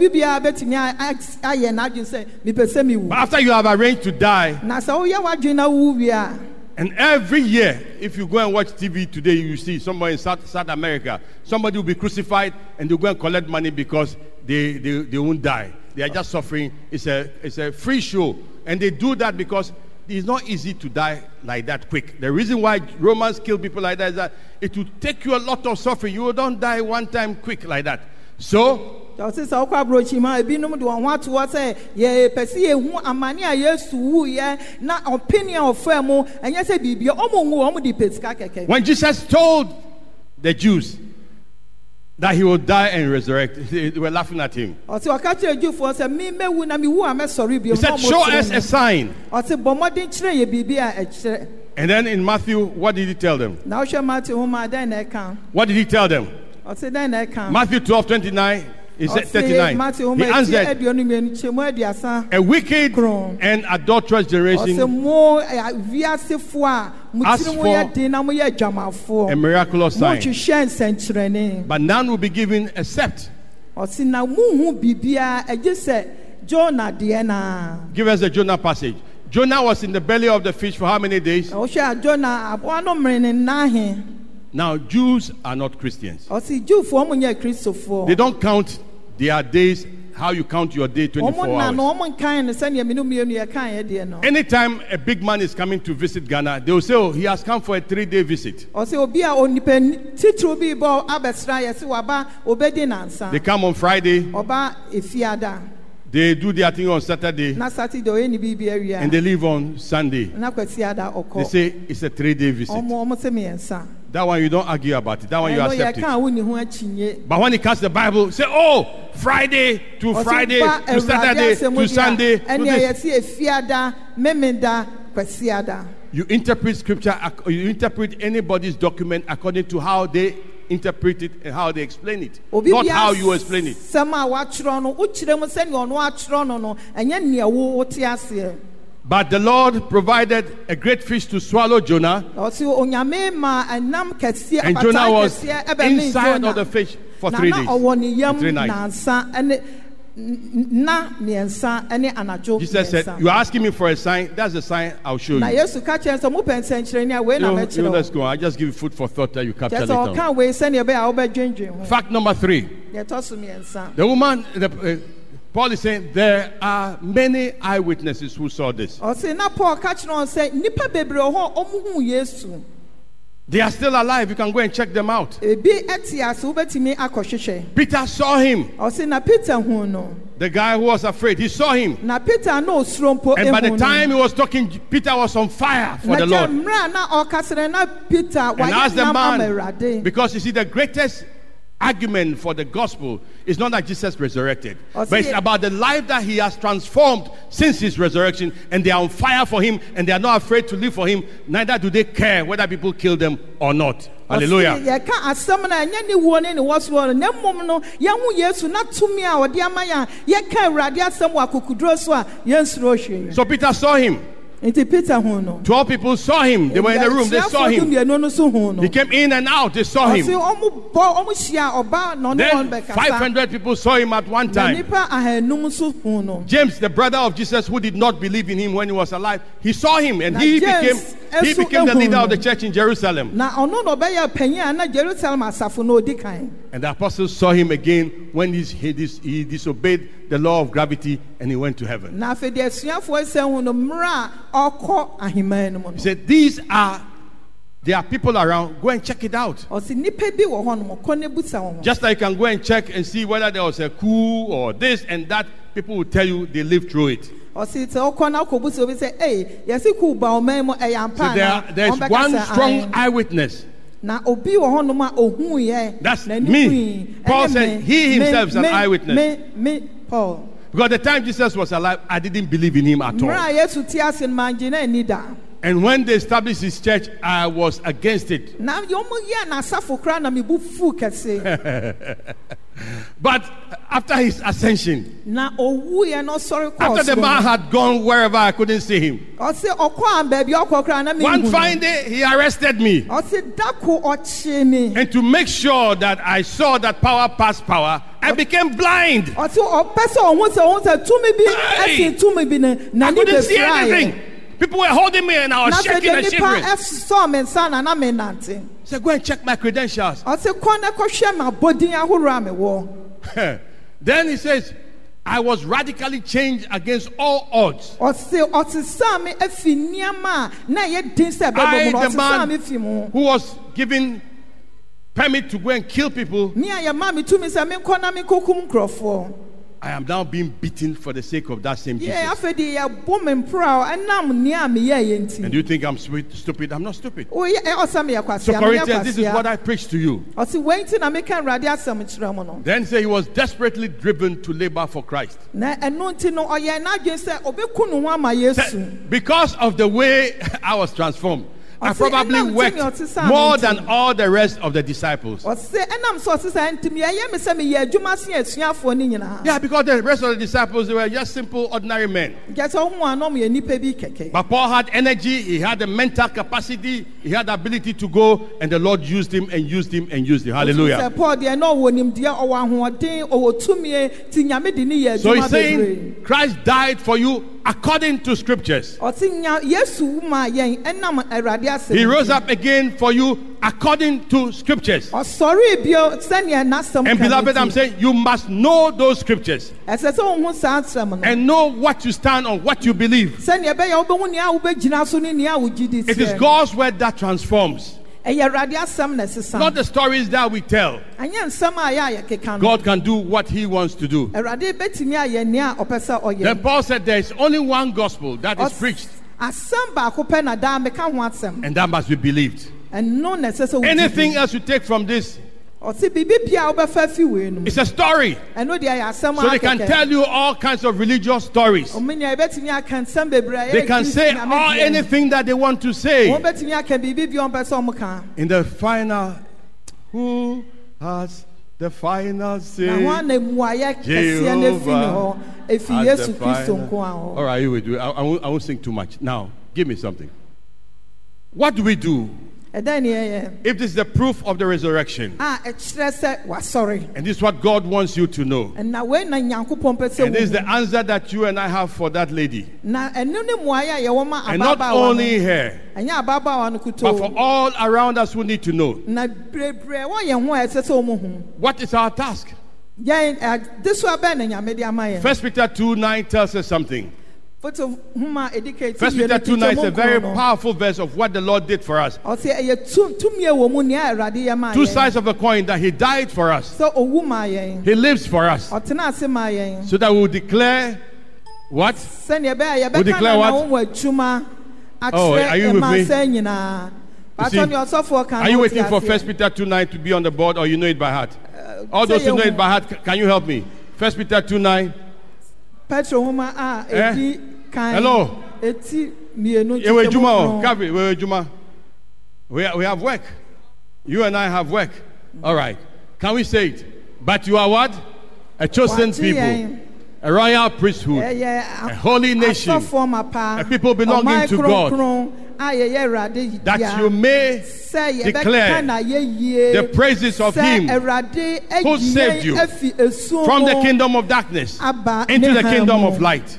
you have arranged to die, na sɛ woyɛ w'adwene na wowu and every year, if you go and watch TV today, you see somewhere in South, South America, somebody will be crucified and they'll go and collect money because they, they, they won't die. They are just suffering. It's a, it's a free show. And they do that because it's not easy to die like that quick. The reason why Romans kill people like that is that it will take you a lot of suffering. You don't die one time quick like that. So, ɔse sɛ wokɔ aborɔkyi mu a ebinom de wɔn ho atoɔ sɛ yɛpɛ sɛ yɛhu amane a yesu wuyɛ na ɔpene a ɔfaa mu ɛnyɛ sɛ biribia ɔmo nwu ɔmo de pɛ kɛkɛ when Jesus told the Jews that he would die and resurrect, they were laughing at him. ɔse ɔka kyerɛ adwufoɔ sɛ me mɛwu na mewu a mɛsɔre bio He said, Show us a sign. ɔse bɔ mmɔden kyerɛ yɛ biribi And then in Matthew, what did he tell them? na wohwɛ mate homa a dɛn na ɛka What did he tell them? ɔse dɛn na ɛka Matthew 12 29 is it 39. mate He answered, aduonu mmienu kyɛmu aduasa A wicked and adulterous generation, mo ɛ, wiasefoɔ a mo As for yɛ den na moyɛ a miraculous sign. But none will be given except. ɔse na muhu biribiara ɛgye sɛ jona deɛ naa Give us the Jonah passage. Jonah was in the belly of the fish for how many days? wohwɛ a jona aboa no mmere ne nnahe Now, Jews are not Christians. ɔse jewfoɔ mo nyɛ kristofoɔ They don't count their days, how you count your day, 24 ɔmo na no hours. ɔmo nkan no sɛnea mene mmienu yɛkaeɛ deɛ no Anytime a big man is coming to visit Ghana, they will say, Oh, he has come for a three day visit. ɔse obi a onipa titiriw bi bɔ abɛsra yɛse waba obɛdi nansa They come on Friday, they do their thing on Saturday, na saturday ɔyɛ ne biribi awie and they leave on Sunday. They say it's a three day visit. ɔmo ɔmo sɛ mmiɛnsa That one you don't argue about it. That one you accept it. a wonni ho akyinye But when it comes to the Bible, say, oh, Friday to Friday to Saturday to Sunday. to this. yɛse efiada memeda kwasiada You interpret scripture, you interpret anybody's document according to how they interpret it and how they explain it, not how you explain it. sɛm a wakyerɛ no wokyerɛ mu sɛnea ɔno akyerɛ no no ɛnyɛ nea wo wote aseɛ But the Lord provided a great fish to swallow Jonah, ɔse onyame ma ɛnam kɛseɛ and Jonah was inside of the fish for three days. three nights. Nansa ɛne n- na mmiɛnsa ɛne anadwo Jesus said. You are asking me for a sign. That's the sign I'll show you. yesu ka kyerɛ sɛ mopɛ nsɛnkyerɛnne a wei na You, you let's go. I just give you food for thought that you capture later. on. ɔka wei sɛneɛ ɛbɛyɛ a wobɛdwendwen ho Fact number three. yɛtɔ so mmiɛnsa The woman, the, uh, Paul is saying, there are many eyewitnesses who saw this. They are still alive. You can go and check them out. ebi ɛte ase wobɛtumi akɔhwehwɛ Peter saw him, ɔse na peter hu no the guy who was afraid. He saw him. na peter na osuro And by the time he was talking, Peter was on fire for the Lord. mmerɛ a na ɔkasere na peter And wayɛ as the man, because you see, the greatest argument for the gospel is not that Jesus resurrected, Oh, but it's about the life that he has transformed since his resurrection, and they are on fire for him, and they are not afraid to live for him. Neither do they care whether people kill them or not. Oh, Hallelujah. Yɛka asɛm no a ɛnyɛ ne wuo ne ne wɔsoɔ no na mmom no yɛho yesu na tumi a ɔde ama yɛn a yɛka awurade asɛm wɔ akokoduro so a yɛnsuro hwee So Peter saw him. Nti peter hu Twelve people saw him. They were in the room. They saw him. dumienu no so hu no He came in and out. They saw him. ɔmo bɔ ɔmo hyia ɔba na ɔne Then 500 people saw him at one time. nipa ahanum so hu no James, the brother of Jesus, who did not believe in him when he was alive, he saw him and he became he became the leader of the church in Jerusalem. na ɔno na ɔbɛyɛ panyin a na jerusalem asafo na odi kan And the apostles saw him again when he's- he, dis- he disobeyed the law of gravity and he went to heaven. na afei deɛ asuafoɔ sɛ hu no mmerɛ a ɔkɔ aheman no mu He said, These are there are people around. Go and check it out. ɔse nipa bi wɔ hɔ nom kɔ ne busa wɔn ho Just like you can go and check and see whether there was a coup or this and that. People will tell you they lived through it. Ɔsi sɛ ɔkɔ na ɔkɔ busa obi sɛ ɛy yɛsi kuu ba ɔman mu ɛyɛ ampa So there, there's one strong eyewitness. na obi wɔ hɔ nom a ohun yɛ That's me. Paul said he himself is an eyewitness. me me paul Because the time Jesus was alive, I didn't believe in him at all. A yesu ti ase no maa ngye na ani da And when they established his church, I was against it. na yɛn mo yɛ n'asafo koraa na mi bu fu kɛse But after his ascension, na owu yɛ no after the man had gone wherever I couldn't see him, ɔsi ɔkɔ a baabi ɔkɔ koraa na mi one fine day he arrested me. ɔsi dako ɔkye mi And to make sure that I saw that power past power, I became blind. ɔsi ɔpɛ sɛ ɔhun sɛ ɔhun sɛ tumi bi Hey! ɛsi tumi bi na I couldn't see anything. People were holding me and I was shaking and shivering. ɛsɔ mi nsa na na mi nante So go and check my credentials. ɔsi kɔn na kɔhwɛ ma bodin ahorow a mi wɔ then he says, I was radically changed against all odds. ɔsi ɔsisan mi efi nneɛma a na ɛyɛ din sɛ ɛbɛbɔ I, the man who was given permit to go and kill people, mi a yɛ maa mi tumi sɛ mi nkɔ na mi kokum nkurɔfoɔ I am now being beaten for the sake of that same yɛ Jesus. afei de yɛ bɔ mi mpura ɛnam nea mi yɛ yɛ And do you think I'm sweet, stupid? I'm not stupid. ɔsɛ mi yɛ So, kwasia mi yɛ Corinthians, this is what I preach to you. ɔsi wɛn ti na mi ka awurade asɛm kyerɛ Then say he was desperately driven to labor for Christ. na ɛnu ti no ɔyɛ n'adwene sɛ obeku ne ho ama Say, yesu Because of the way I was transformed, I probably "Ɛnam worked tumi a ɔte saa more than all the rest of the disciples. ɔse ɛnam sɛ ɔte saa ntumi ɛyɛ me sɛ meyɛ adwuma sen asuafoɔ no nyinaa Yeah, because the rest of the disciples they were just simple, ordinary men. nkyɛ sɛ wohu a na ɔmyɛ nnipa bi kɛkɛ But Paul had energy, he had the mental capacity, he had the ability to go, and the Lord used him and used him and used him. Hallelujah. sɛ paul deɛ na ɔwɔ nimdeɛ ɔwɔ ahoɔden ɔwɔ tumi ti nyame de ne yɛ So he's saying Christ died for you according to scriptures. Ɔse nya yesu wu maa yɛn ɛnam awurade asɛm He rose up again for you according to scriptures. ɔsɔre bio sɛnea n'asɛm And beloved, I'm saying you must know those scriptures. Ɛsɛ sɛ wohu saa asɛm no. And know what you stand on, what you believe. sɛnea ɛbɛyɛ wobɛhu nea wobɛgyina so ne nea wogye di It is God's word that transforms, ɛyɛ awurade asɛm na ɛsesa not the stories that we tell. ɛnyɛ nsɛm a yɛ a yɛkeka no. God can do what He wants to do. awurade bɛtumi ayɛ nea ɔpɛ sɛ Then Paul said there is only one gospel that is preached, asɛm baako pɛ na daa meka ho asɛm and that must be believed. ɛsɛ sɛ wogye Anything else you take from this, ɔse biribi bia a wobɛfa fi wei no mu it's a story. ɛno deɛ yɛ asɛm So they can tell you all kinds of religious stories. ɔmenya yɛbɛtumi aka nsɛm bebree a They can say all anything that they want to say. wɔbɛtumi aka biribi bia ɔmpɛ sɛ ɔmo ka In the final, who has the final say? ana mmuayɛ kɛseɛ no afi ne hɔ ɛfi has the final- All hɔ you will do. it. I, I, won't, I won't sing too much. Now, give me something. What do we do ɛdɛn ne yɛyɛ if this is the proof of the resurrection? a ɛkyerɛ sɛ wasɔre And this is what God wants you to know. na wei na nyankopɔn pɛ And this is the answer that you and I have for that lady. na ɛno ne mmuayɛ a yɛwɔ ma And not only her, ɛnyɛ ababaawa no but for all around us who need to know. na bebree wɔ yɛn ho a ɛsɛ sɛ ɔmo hu What is our task? yɛn ade so abɛn na nyame de ama yɛn First Peter 2 9 tells us something. Foto homa edi ka eti First Peter 2 9 is a very powerful verse of what the Lord did for us. ɔsɛ ɛyɛ tu- tumi a wɔ mu nea awurade yɛ maa Two sides of a coin that He died for us, sɛ owu maa yɛn He lives for us, ɔtena ase maa yɛn so that we will declare what? We declare what? na wɔn adwuma Oh, are you with me? nyinaa see, patɔ ne ɔsɔfoɔ kan Are you waiting for. First Peter 2 9 to be on the board or you know it by heart? All those who know it by heart, can you help me? First Peter 2 9. petro Eh? Kan Hello? eti mmienu Ewe kyekyɛmu Juma, oh, nkron. Gabri, Ewe Juma. We, we have work. You and I have work. All right. Can we say it? But you are what? A chosen people, a royal priesthood, a holy nation, a people belonging to God, kronkron a yɛyɛ awurade that you may declare yɛbɛka na yɛyie the praises of him who saved you yɛn afi esuo from the kingdom of darkness into the kingdom of light.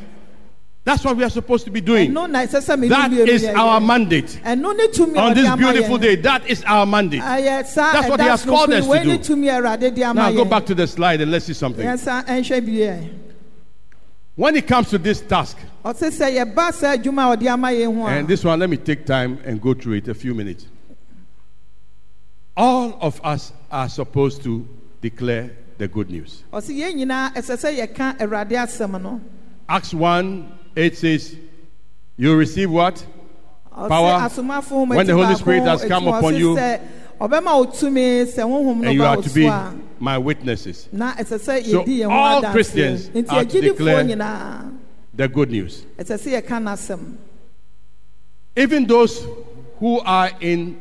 That's what we are supposed to be doing. ɛno na ɛsɛ sɛ mene That is our mandate. ɛno ne tumi a On this beautiful day, that is our mandate. That's what he has called us to do. tumi a awurade de ama Now go back to the slide and let's see something. When it comes to this task, ɔse sɛ yɛba saa adwuma a ɔde ama yɛn ho and this one, let me take time and go through it a few minutes. All of us are supposed to declare the good news. ɔse yɛn nyinaa ɛsɛ sɛ yɛka awurade asɛm no Acts 1 8 says, You receive what? Power when the Holy Spirit has come upon you. sɛ ɔbɛma wo tumi sɛ honhom no And you are to be my witnesses. na ɛsɛ sɛ So all Christians are to declare- The good news. ɛsɛ sɛ yɛka n'asɛm Even those who are in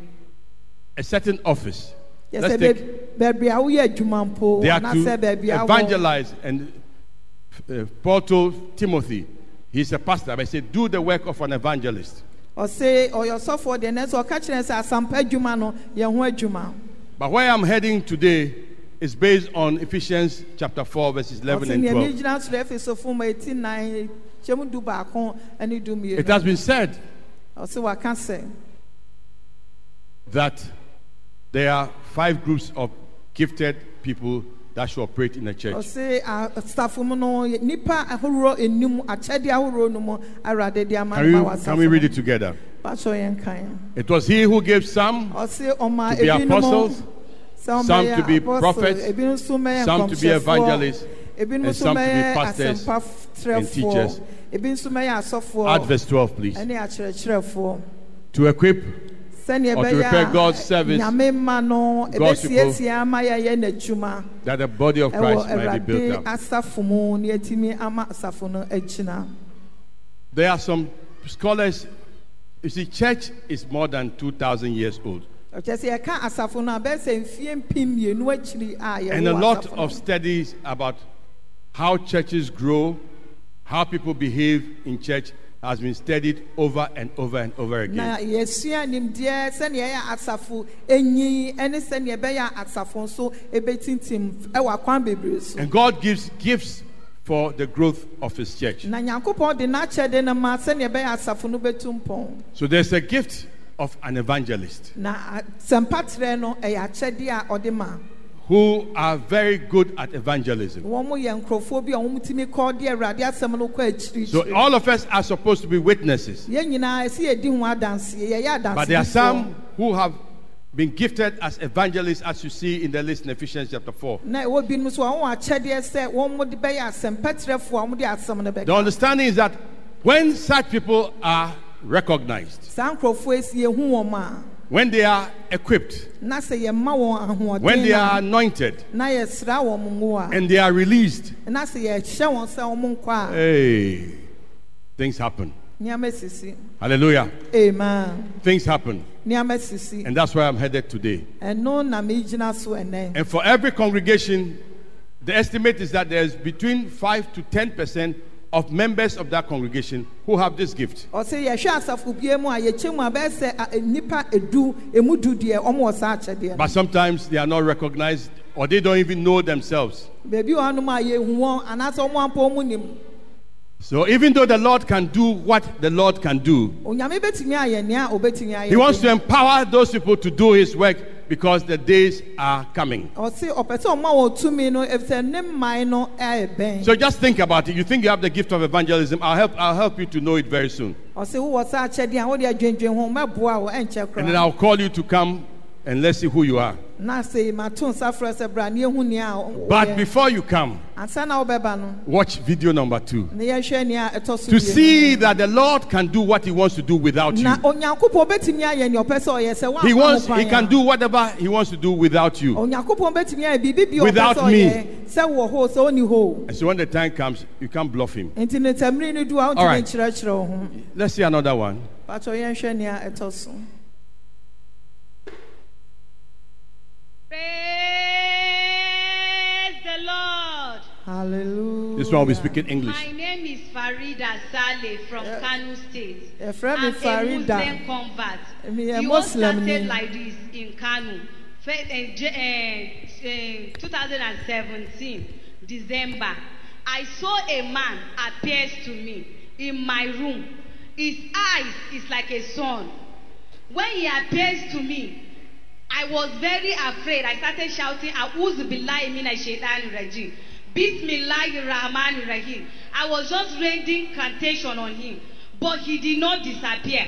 a certain office, let's take, bɛ- baabi a woyɛ adwuma mpo they are to evangelize. And uh, Paul told Timothy, he's a pastor, but he said, Do the work of an evangelist. ɔse ɔyɛ ɔsɔfoɔ deɛ nanso ɔka kyerɛ sɛ asampa adwuma no yɛn ho adwuma But where I'm heading today is based on Ephesians chapter 4, verses 11 ɔse and nea 12. megyina soro efesofo mu eti nan kyɛm du baako ɛne du It mmienu has been said ɔse waka sɛ that there are five groups of gifted people that should operate in a church. ɔse asafo mu no nipa ahorow enum akyɛde ahorow no mu awurade de ama Can we, can we read it together? bakyɛ yɛn kan It was he who gave some, To be apostles, some to be prophets, ebinom nso mɛyɛ some to be evangelists, and some to be pastors and teachers. asɛmpatrɛfoɔ ebi nso mɛyɛ add verse 12, please. To equip Or to a God's service, God's ɛbɛsiesie ama yɛyɛ n'adwuma that the body of Christ might be built up. asafo mu ne yɛtumi ama asafo no agyina There are some scholars You see, church is more than 2,000 years old. ɔkyɛ sɛ yɛka asafo no a bɛyɛ sɛ mfie mpem mmienu akyiri a And a lot of studies about how churches grow, how people behave in church has been studied over and over and over na again. yɛsua nimdeɛ sɛnea ɛyɛ asafo enyi ne sɛnea ɛbɛyɛ asafo nso ebɛtintim ɛwɔ akwan bebree so And God gives gifts for the growth of His church. na nyankopɔn de n'akyɛde no ma sɛnea ɛbɛyɛ asafo no bɛtu mpɔn So there's a gift of an evangelist na sɛmpatrɛ no ɛyɛ akyɛdeɛ a ɔde ma who are very good at evangelism. wɔn mo yɛ nkurɔfoɔ bi a wɔn tumi kɔ de awurade asɛm no kɔ akyirikyiri So all of us are supposed to be witnesses. yɛn nyinaa ɛsi yɛdi ho adanseɛ yɛyɛ But there are some who have been gifted as evangelists, as you see in the list in Ephesians chapter 4. na ɛwɔ binom nso a wɔn akyɛdeɛ sɛ wɔn mo de bɛyɛ asɛmpɛtrɛfoɔ a wɔn de asɛm no The understanding is that when such people are recognized, saa nkurɔfoɔ esi ehu wɔn a when they are equipped, na sɛ yɛma wɔn when they are anointed, na yɛsra wɔn ngo a and they are released, na sɛ yɛhyɛ wɔn sɛ wɔn nkɔ a hey, things happen. Hallelujah. amen Things happen. And that's where I'm headed today. ɛno na megyina so ɛnɛ And for every congregation, the estimate is that there's between 5 to 10% of members of that congregation who have this gift. ɔsɛ yɛhwɛ asafo mu a yɛkyɛ mu a bɛyɛ sɛ a- edu emu du deɛ ɔmo wɔ saa akyɛdeɛ But sometimes they are not recognized or they don't even know themselves. beebi wɔ hɔnom a yɛhu wɔn anaasɛ ɔmo ampa ɔmo nim So even though the Lord can do what the Lord can do, onyame betumi ayɛ nea obetumi ayɛ He wants to empower those people to do His work because the days are coming. ɔsɛ ɔpɛ sɛ ɔma wɔn tumi no efisɛ ne mman no ɛyɛ bɛn So just think about it. You think you have the gift of evangelism? I'll help. I'll help you to know it very soon, ɔsɛ wowɔ saa akyɛdeɛ a wode adwendwen ho mɛboa wo ɛnkyɛ and then I'll call you to come and let's see who you are. na sɛ mato nsa frɛ sɛ bra ne yɛhu nea a But before you come, ansa na wobɛba no watch video number two ne yɛhwɛ nea ɛtɔ so to see that the Lord can do what He wants to do without you. na onyankopɔn bɛtumi ayɛ nea ɔpɛ sɛ ɔyɛ sɛ He wants. He can do whatever He wants to do without you. onyankopɔn bɛtumi ayɛ biribi bi a ɔpɛ Without me. ɔyɛ sɛ wɔ hɔ sɛ ɔni hɔ And so when the time comes, you can't bluff Him. nti ne tamiri no du a All right. nkyerɛkyerɛ wo ho Let's see another one. patɔ yɛnhwɛ nea ɛtɔ so Praise the Lord. hallelujah This one will be speaking English. My name is Farida Saleh from Kano State. yɛfrɛ me I'm a Muslim farida convert. Me a You all Muslim started ni. like this in Kano. Fe- eh, J- eh, eh, 2017 December. I saw a man appears to me in my room. His eyes is like a sun. When he appears to me, I was very afraid. I started shouting, A'udhu billahi minash shaitanir rajim. Bismillahir rahmanir rahim. I was just rending incantation on him, but he did not disappear.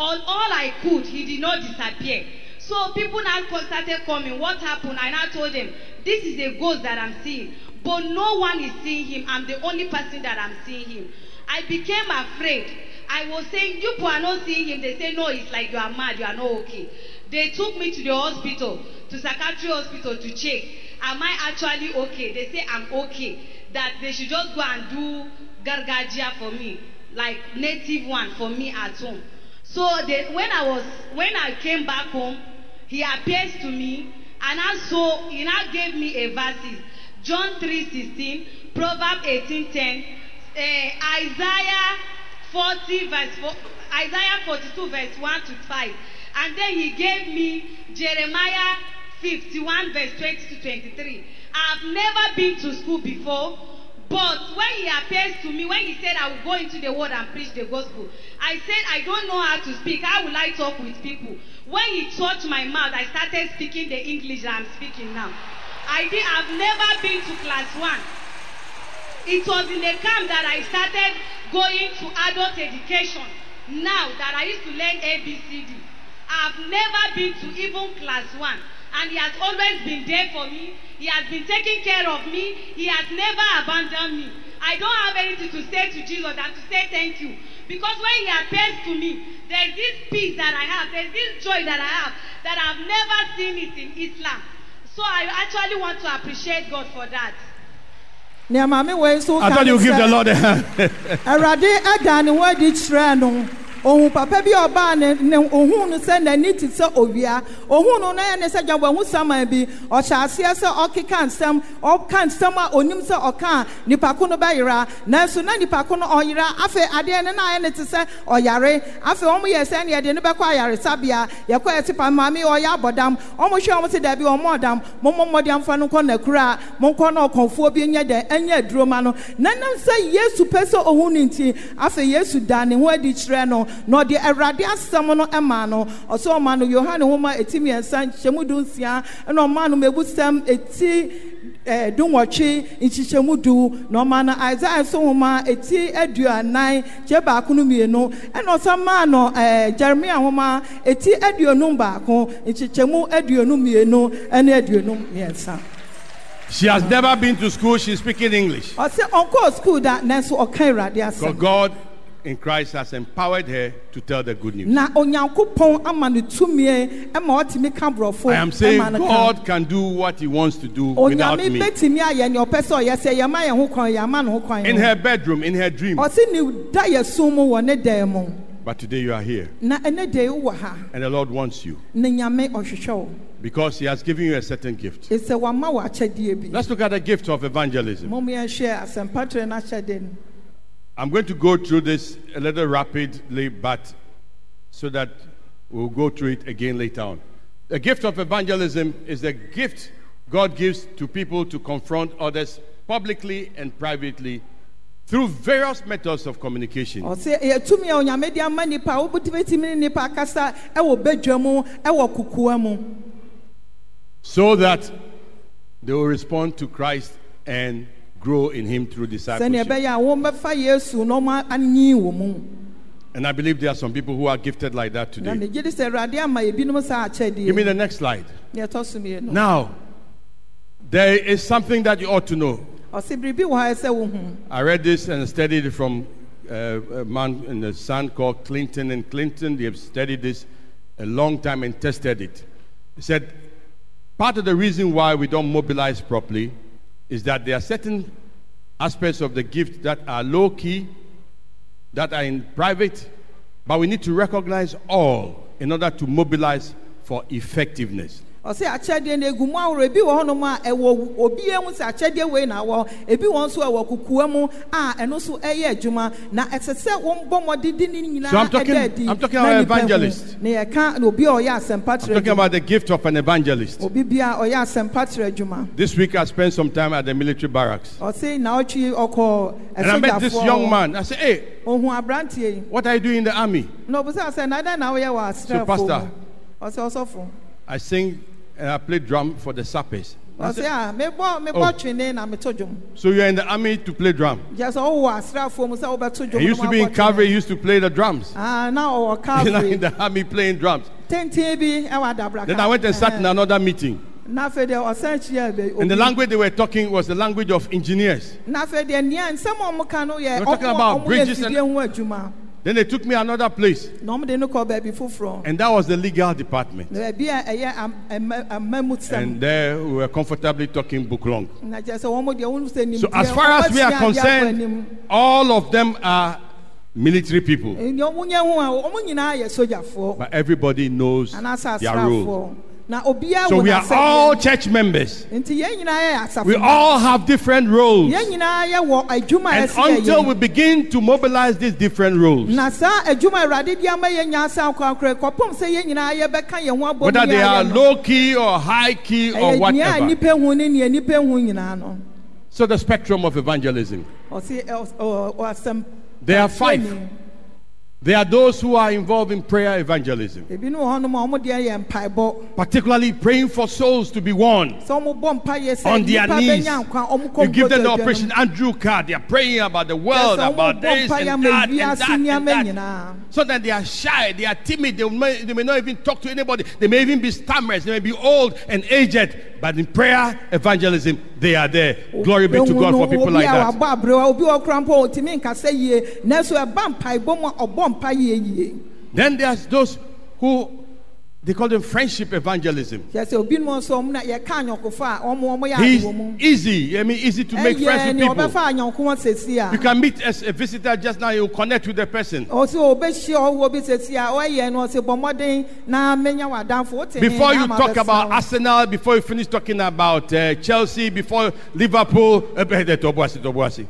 On all I could, he did not disappear. So people now started coming. What happened? I now told them, this is a ghost that I'm seeing. But no one is seeing him. I'm the only person that I'm seeing him. I became afraid. I was saying, you people are not seeing him. They say, no, it's like you are mad. You are not okay. They took me to the hospital, to psychiatry hospital to check. Am I actually okay? They say I'm okay. That they should just go and do gargajia for me, like native one for me at home. So they, when I was when I came back home, he appears to me and also he now gave me a verses. John 3:16, Proverbs 18:10, uh, Isaiah 40 verse 4, Isaiah 42 verse 1 to 5. And then he gave me Jeremiah 51 verse 20 to 23. I've never been to school before, but when he appears to me, when he said I will go into the world and preach the gospel, I said I don't know how to speak. How will I talk with people? When he touched my mouth, I started speaking the English that I'm speaking now. I did, I've never been to class one. It was in the camp that I started going to adult education. Now that I used to learn ABCD, I've never been to even class one. And he has always been there for me. He has been taking care of me. He has never abandoned me. I don't have anything to say to Jesus than to say thank you. Because when he appears to me, there's this peace that I have, there's this joy that I have that I've never seen it in Islam. So I actually want to appreciate God for that. nea maame wei nso I thought ne you give the Lord a hand. Ne ohun papa bi ɔbaa ne ne ohun no sɛ n'ani te sɛ owia ohun no n'ayɛ ne sɛ gyabɔ ehu saman bi. Ɔhyɛ aseɛ sɛ ɔkeka nsɛm ɔka nsɛm a onim sɛ ɔka nipa no bɛyera nanso na nipa no ɔyera afei adeɛ no n'ayɛ ne te sɛ ɔyare afei wɔn yɛ sɛ ne yɛde ne bɛkɔ ayaresabea yɛkɔ yɛ ti pa maame ɔyɛ abɔdam wɔn hwɛ wɔn ti dɛbi wɔn ɔdam wɔn mo mmɔden afa no kɔ sɛ sɛ ne ne na ɔde awurade asɛm no ɛma no ɔsɛ ɔma no yohane nwoma eti mmiɛnsa nhyɛmu du nsia ɛna ɔma no mebusɛm eti ɛɛ dunwɔtwe nhyehyɛmu du na ɔma no isaiah nso nwoma eti aduanan kyɛ baako no mmienu ɛna ɔsan maa no ɛɛ jeremia nwoma eti aduonum baako nhyehyɛmu aduonum mmienu ɛne aduonum mmiɛnsa. She has never been to school, she's speaking English. ɔsɛ ɔnkɔɔ sukuu da nanso ɔka awurade Because God in Christ has empowered her to tell the good news. na onyankopɔn ama no tumi ma ɔtumi ka borɔfo I am saying ma no ka God can do what He wants to do without onyame me. bɛtumi ayɛ nea ɔpɛ sɛ ɔyɛ sɛ yɛma ho kwan yɛama ne ho kwan In her bedroom, in her dream. ɔse ne da yɛ sum mu ne dan mu But today you are here. na ɛne de wowɔ ha And the Lord wants you ne nyame ɔhwehwɛ wo because He has given you a certain gift. ɛsɛ wama wɔ akyɛdeɛ bi Let's look at the gift of evangelism. I'm going to go through this a little rapidly, but so that we'll go through it again later on. The gift of evangelism is the gift God gives to people to confront others publicly and privately through various methods of communication. ɔse ɛyɛ a onyame ama nipa a wobɛtumi nipa akasa ɛwɔ badwa mu ɛwɔ kokoa mu so that they will respond to Christ and grow in Him through discipleship. ɛbɛyɛ a wɔmbɛfa yesu na ɔma anyi wɔ mu And I believe there are some people who are gifted like that today. megye di sɛ awurade ama ebinom saa Give me the next slide. ne ɛtɔ so mmienu Now, there is something that you ought to know. ɔse biribi wɔ ha sɛ wohu I read this and studied it from uh, a man and a son called Clinton and Clinton. They have studied this a long time and tested it. He said part of the reason why we don't mobilize properly is that there are certain aspects of the gift that are low key, that are in private, but we need to recognize all in order to mobilize for effectiveness. Ɔse akyɛdeɛ no egu mu ahorow ebi wɔ hɔnom a ɛwɔ obiara mu sɛ akyɛdeɛ wei na awɔ ebi wɔn nso ɛwɔ kukuwa mu a ɛno nso ɛyɛ adwuma na ɛsɛ sɛ wɔn bɔ mmɔden de ne nyinaa So I'm talking- ɛda adi I'm talking na about nipa hu. na yɛka na obi a ɔyɛ asɛmpa I'm talking adwuma about the gift of an evangelist. obi bia ɔyɛ asɛmpa kyerɛ adwuma This week I spent some time at the military barracks. ɔse na ɔtwi ɔkɔ And I met this young man. I said, Hey, ohun aberanteɛ yi what are you doing in the army? na ɔbusa sɛ na dɛn na woyɛ wɔ So, Pastor. ɔse ɔsɔfo I sing and I play drum for the sappers. I ɔse said, a mebɔ Oh. mebɔ twene na meto dwom so you're in the army to play drum. gye sɛ ɔwɔ asrafo mu sɛ wobɛto dwom He used to be in cavalry, used to play the drums. Ah, na ɔwɔ You know, calvary in the army playing drums. tenten bi ɛwɔ adabraka Then I went and sat in another meeting. na afei deɛ ɔsan And the language they were talking was the language of engineers. na afei deɛ nea nsɛm a ɔmo ka no yɛ We're talking about bridges and- fidie ho adwuma Then they took me another place. na ɔmo de no kɔ baabi foforɔ And that was the legal department. na baabi a ɛyɛ am- ɛmɛ- amamu sɛm And there we were comfortably talking book long. na kyerɛ sɛ wɔn deɛ wɔn sɛ nimdeɛ So as far as we are ɔbɛtua adeɛ akɔ concerned, all of them are military people. Nea ɔmo nyɛ ho a wɔn nyinaa yɛ sogyafoɔ But everybody knows their role. So we are all church members. nti yɛn nyinaa yɛ asafo We all have different roles. yɛn nyinaa yɛ wɔ adwuma a And until we begin to mobilize these different roles, na saa adwuma a awurade de ama yɛn nyaasa akorakora kɔpem sɛ yɛn nyinaa yɛbɛka yɛn ho abɔ mu whether they are low key or high key or ɛyɛ nea a whatever. nipa hu ne nea nipa hu nyinaa no So the spectrum of evangelism. ɔse ɛ- ɔ- ɔ- asɛm There are five. There are those who are involved in prayer evangelism, ebinom wɔ hɔnom a ɔmo deɛ yɛ mpaebɔ particularly praying for souls to be won. sɛ ɔmo bɔ mpaeɛ sɛ On their knees. bɛnya nkwa ɔmo kɔ You give them the Operation. Andrew card. They are praying about the world, about this and that, and that, and that. nyinaa. So that they are shy, they are timid, they may, they may not even talk to anybody. They may even be stammers, they may be old and aged. But in prayer evangelism, they are there. Glory be to God for people like that. Wabɔ aberewa obi wɔ kora mpo a ɔtumi nkasa yie nanso ɛba mpaebɔ mu a ɔbɔ mpaeɛ yie Then there's those who They call them friendship evangelism. kyerɛ sɛ obinom nso ɔmo na yɛka anyɔnkofo a ɔmo ɔmo yɛ ade He's easy. I mean, easy to make friends with people. ɔbɛfa anyɔnko wɔn sɛsi You can meet as a visitor just now, you connect with the person. ɔsi ɔbɛhyia ɔwɔ bi sɛsi a ɔyɛ no ɔsi bɔ mmɔden na menya w'adanfo wote ne Before you talk about. Arsenal, before you finish talking about uh, Chelsea, before Liverpool, uh, eh, eh,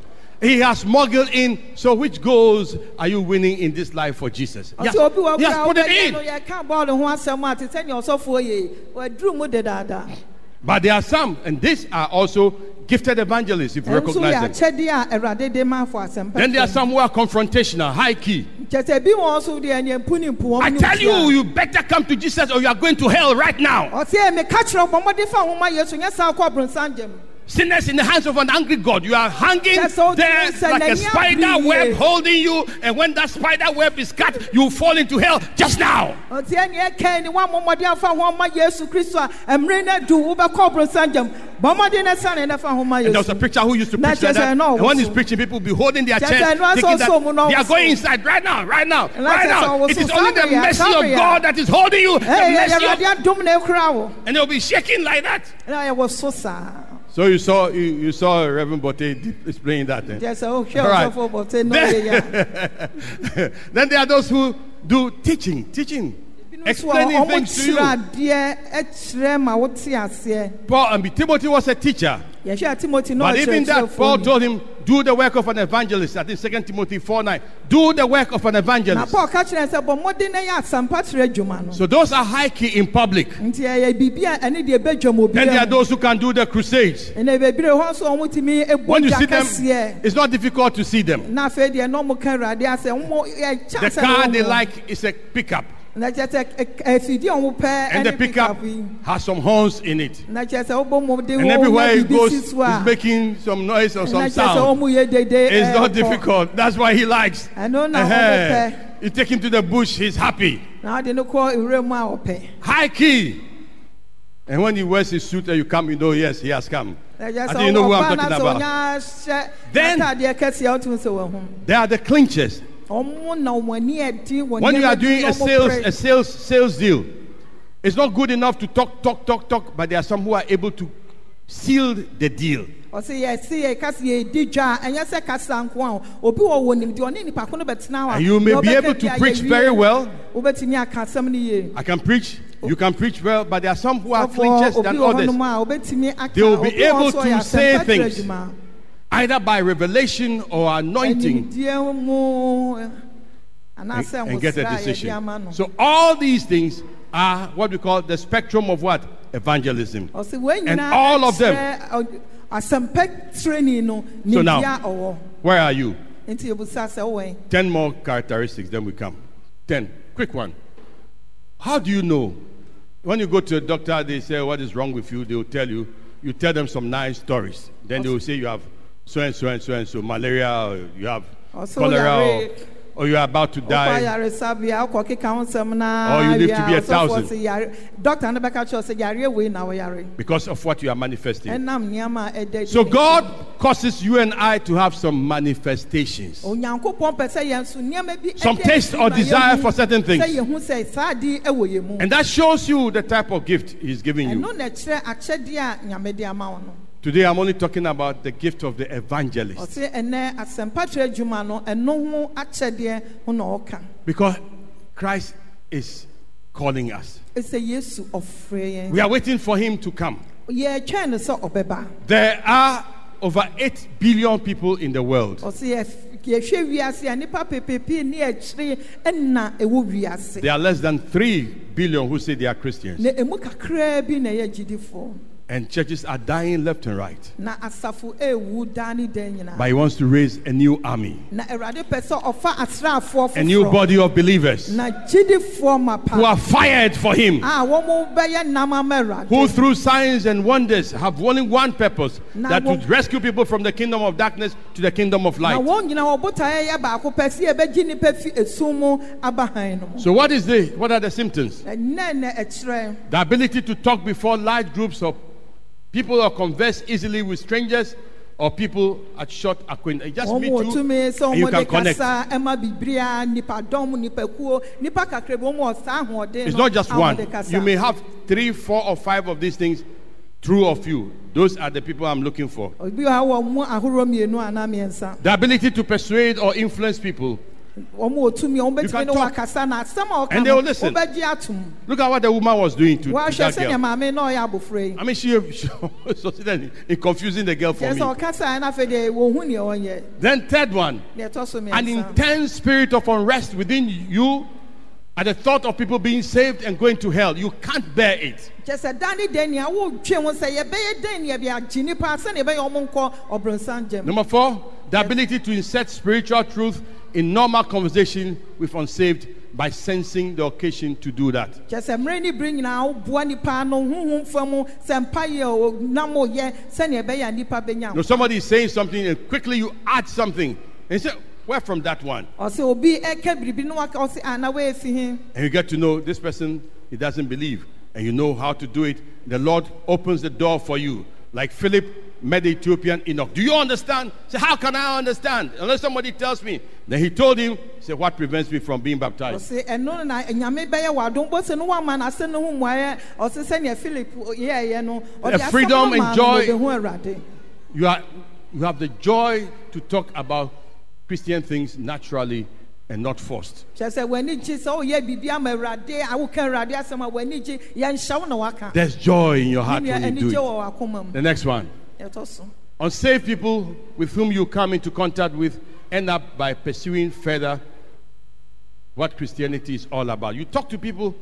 he has smuggled in. So, which goals are you winning in this life for Jesus? Yes, ɔsi obi wɔ he has kura put it in. yɛka bɔɔlu ho asɛm a te sɛ nea ɔsɔfoɔ yɛ waduru mu dedaada But there are some, and these are also gifted evangelists, if you recognize them. akyɛdeɛ a awurade de ma afɔ asɛmpa Then there are some who are confrontational, high key. kyɛsɛ bi wɔn nso deɛ ɛnyɛ mpu ne mpu wɔn I tell you, you better come to Jesus or you are going to hell right now. Ɔsi yɛ meka kyerɛ bɔ mmɔden fa ahoma yesu nyɛ saa kɔ aburonsan gyam Sinners in the hands of an angry God. You are hanging there like a spider web holding you, and when that spider web is cut, you fall into hell just now. ɔsi yɛ nea ɛkɛn ni wɔn mmɔden afa ahoma yesu kristo a mmerɛ na du wobɛkɔ aburonsan gyam bɔ mmɔden na sa ne na fa ahoma And there was a preacher who used to preach like that. And when he's preaching, people will be holding their chest, thinking that so mu na they are going inside right now, right now, right now. It is only the mercy of God that is holding you. The mercy of, adum na ekura wo and they'll be shaking like that. So you saw you, you saw Reverend Bote displaying that. eh? kyerɛ sɛ ohwɛ All right. ɔsɔfo bɔtɛ no yɛ yɛ then there are those who do teaching, teaching, explaining things to you. kyerɛ adeɛ ɛkyerɛ ma wote aseɛ Paul and Timothy was a teacher, yɛhwɛ timothy na but even that, Paul told him, "Do the work of an evangelist." I think Second Timothy four nine. Do the work of an evangelist. paul ka kyerɛ sɛ bɔ mmɔden na yɛ asampa kyerɛ adwuma no So those are high key in public. nti ɛyɛ biribi a ɛne deɛ ɛbɛdwam obi Then there are those who can do the crusades. ɛna bebree hɔ nso ɔmo tumi ebu When you see them, it's not difficult to see them. na afei deɛ na ɔmo ka awurade asɛ ɔmo yɛ The car they wɔn like is a pickup, na kyerɛ sɛ ɛ- ɛfidie a ɔmo pɛ and the pickup has some horns in it. na kyerɛ sɛ ɔbɔ mo de And everywhere it goes, it's making some noise or some sound. ɔmo yɛ dede It's not difficult. That's why he likes. ɛno na ɔmo Uh-huh. You take him to the bush, he's happy. na ɔde no kɔ ewura mu a ɔpɛ High key. And when he wears his suit and you come, you know, yes, he has come. I think you know who I'm talking about. Then- n'ataadeɛ kɛseɛ ɔtumi sɛ wɔn ho There are the clinchers. Ɔmo na ɔmo ani ɛdi wɔn When you are doing a sales, a sales, sales deal, it's not good enough to talk, talk, talk, talk, but there are some who are able to seal the deal. ɔsi yɛ si yɛ kasi yɛ di dwa a ɛnyɛ sɛ kasa nko a obi wɔ wɔ nim deɛ ɔne nipa ko no bɛtena And you may be able to preach very well. wobɛtumi aka asɛm no I can preach, you can preach well, but there are some who are clinchers than others. hɔnom a wobɛtumi aka They will be able to say things. Either by revelation or anointing. Animdeɛ mu anaasɛ and, and get a nwosra a yɛde decision. So all these things are what we call the spectrum of what? Evangelism. And all of them. ɛkyerɛ, ɔ- asɛmpa training no So now- nimdeɛ a ɔwɔ Where are you? nti ebusa sɛ wɔn Ten more characteristics, then we come. Ten. Quick one. How do you know? When you go to a doctor, they say, What is wrong with you? They will tell you. You tell them some nice stories. Then they will say, You have so and so and so and so, malaria, or you have oh, Also, cholera, or, or you are about to die. ayaresabea ɔkɔ keka ho nsɛm na Or you live to be a thousand. sɛ yare- doctor no bɛka kyerɛ sɛ yareɛ wei na wɔyare Because of what you are manifesting. ɛnam nneɛma a ɛda So God causes you and I to have some manifestations. onyankopɔn pɛ sɛ yɛn nso nneɛma bi Some taste or desire for certain things. sɛ yɛhu sɛ saa adi ɛwɔ yɛn mu And that shows you the type of gift He's giving you. Ɛno na ɛkyerɛ akyɛdeɛ a nyame de ama wo no Today I'm only talking about the gift of the evangelist. ɔse ɛnɛ asɛmpa kyerɛ adwuma no ɛno ho akyɛdeɛ ho na ɔka Because Christ is calling us. ɛsɛ yesu ɔfrɛ We are waiting for Him to come. yɛtwɛn no sɛ ɔbɛba There are over 8 billion people in the world. There are less than 3 billion who say they are Christians. Na ɛmu kakraa bi na ɛyɛ agyidifoɔ And churches are dying left and right. na asafo ɛɛwu daa ne dan nyinaa But He wants to raise a new army, na awurade pɛ sɛ ɔfa asraafoɔ a new body of believers na gyidifoɔ ma who are fired for Him. Ah, a wɔn bɛyɛ nam ama who through signs and wonders have only one purpose that to rescue people from the kingdom of darkness to the kingdom of light. wɔn nyinaa wɔn botaeɛ yɛ baako pɛ sɛ yɛbɛgye nipa fi esum mu aba han no mu So what is the what are the symptoms? ɛnɛ na ɛkyerɛ The ability to talk before large groups of people or converse easily with strangers or people at short acquaintance. Just meet you, and you can connect. kasa ɛma bibiriya nipadɔm nipakuo nipa kakra bi wɔn wɔ saa ahoɔden It's not just one. You may have three, four, or five of these things. True of you. Those are the people I'm looking for. obi wɔ ha wɔ mu ahorow mmienu anaa mmiɛnsa The ability to persuade or influence people. Wɔn wɔ tumi wɔn You bɛtumi can ne talk. wɔn akasa na asɛm a ɔka And they will listen. atum Look at what the woman was doing to, to that girl. maame na ɔyɛ abofra yi I mean, she, she succeeded in- in confusing the girl for me. sɛ ɔkasa ɛna afei deɛ wɔn hu nea ɔnyɛ Then, third one, deɛ ɛtɔ so an intense spirit of unrest within you at the thought of people being saved and going to hell. You can't bear it. kyerɛ sɛ da ne dɛn nea wotwe ho sɛ yɛbɛyɛ dɛn nea bi agye nipa sɛnea yɛbɛyɛ ɔmo nkɔ ɔbrɔnsan gyam Number four, the ability to insert spiritual truth in normal conversation with unsaved by sensing the occasion to do that. kyerɛ mmerɛ ne bere nyinaa woboa nipa no huhum fa mu sɛ mpa yɛ o nam oyɛ sɛnea ɛbɛyɛ a nipa bɛnya You somebody is saying something and quickly you add something and say, Where from that one? ɔsɛ obi ɛka biribi no waka ɔsɛ ana woɛfi he And you get to know this person, he doesn't believe. And you know how to do it. The Lord opens the door for you. Like Philip met the Ethiopian eunuch. Do you understand? Say, How can I understand? Unless somebody tells me. Then he told him, Say, What prevents me from being baptized? ɔsɛ ɛno no na nyame bɛyɛ w'adom bɔsɛ no woama n'asɛm no ho mmuaeɛ ɔsɛ sɛnea philip yɛɛyɛ no ɔde The freedom and joy- You, are, you have the joy to talk about Christian things naturally and not forced. kyerɛ sɛ w'ani gye sɛ woyɛ biribi ama awurade a woka awurade asɛm a w'ani gye yɛnhyɛ wo na waka There's joy in your heart when you do it. wɔ w'akoma mu The next one. Unsaved people with whom you come into contact with end up by pursuing further what Christianity is all about. You talk to people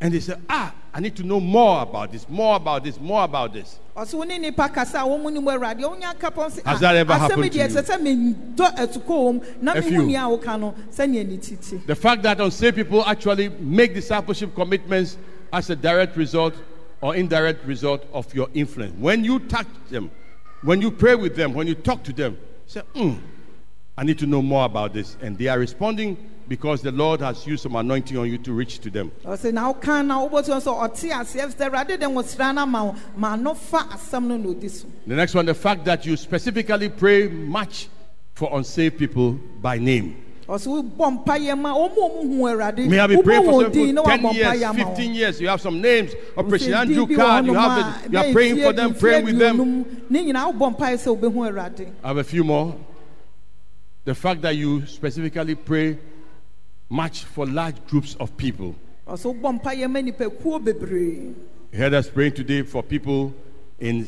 and they say, Ah, I need to know more about this, more about this, more about this. ɔsɛ wo ne nipa kasa a wɔn mu ni mu awurade wonya kapɔn sɛ Has that ever happened to you? ɛsɛ sɛ mendɔ atukɔ wɔ mu na A few. nea woka no sɛnea ne titi The fact that unsaved people actually make discipleship commitments as a direct result or indirect result of your influence. When you touch them, when you pray with them, when you talk to them, say, "Hmm, I need to know more about this. And they are responding because the Lord has used some anointing on you to reach to them. ɔsɛ na woka na wobɛtu sɛ ɔte aseɛ sɛ awurade de wo sra no ama wo ma no fa asɛm no na ɔdi so The next one, the fact that you specifically pray much for unsaved people by name. Ɔsɛ wobɔ mpayɛ ma ɔmu ɔmu hu awurade May have been praying for some wɔn din na for 10 years, 15 years. You have some names. Operation Andrew card, you have it. You are praying for them, praying with them. aduonum. ne nyinaa wobɔ mpaeɛ sɛ wobɛhu awurade I have a few more. The fact that you specifically pray much for large groups of people. ɔsɛ wobɔ mpayɛ ma nipakuo bebree You heard us praying today for people in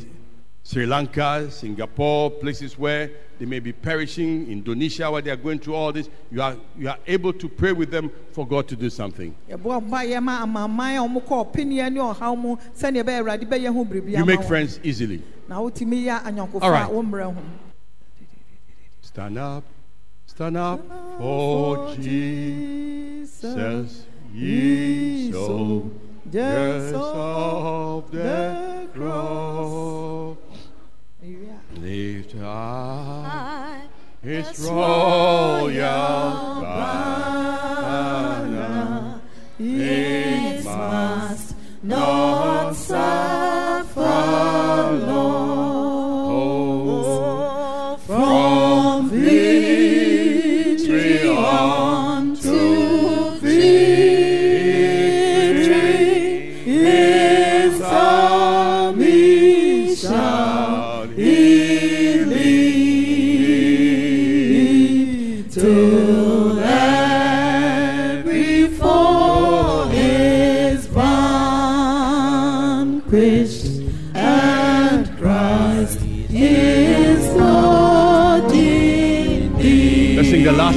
Sri Lanka, Singapore, places where they may be perishing, Indonesia, where they are going through all this. You are, you are able to pray with them for God to do something. yɛbɔ mpayɛ ma amanaman a ɔmokɔ ɔpeneɛ ne ɔhaw mu sɛneɛ ɛbɛyɛ awurade bɛyɛ ho biribi You make friends easily. na wotumi yɛ anyɔnkofa All right. a wo mmerɛ ho Stand up, stand up for Jesus, ye soldiers of the cross. Lift up his royal banner.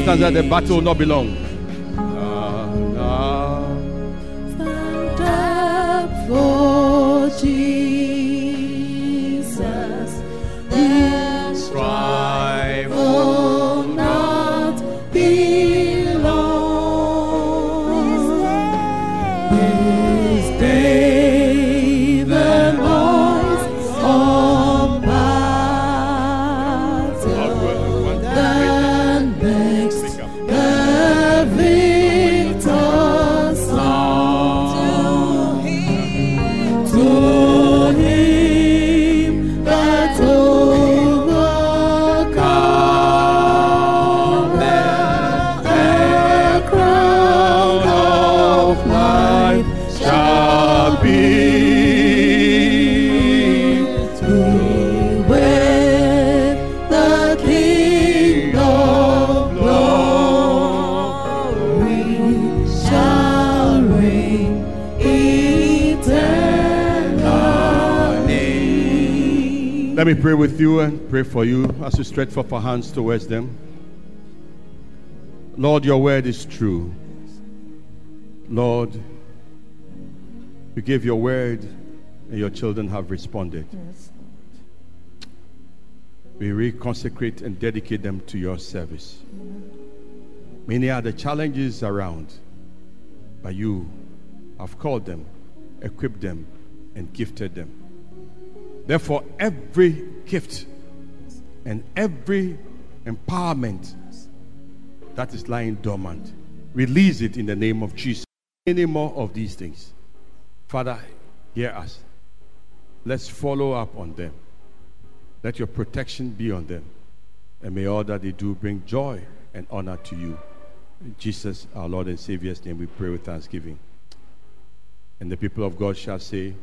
Stanza. The battle will not be long. Stand up for Jesus. With you and pray for you as we stretch forth our hands towards them. Lord, your word is true. Lord, you gave your word and your children have responded. We reconsecrate and dedicate them to your service. Many are the challenges around, but you have called them, equipped them, and gifted them. Therefore, every gift and every empowerment that is lying dormant, release it in the name of Jesus. Any more of these things, Father, hear us. Let's follow up on them. Let your protection be on them. And may all that they do bring joy and honor to you. In Jesus, our Lord and Savior's name, we pray with thanksgiving. And the people of God shall say,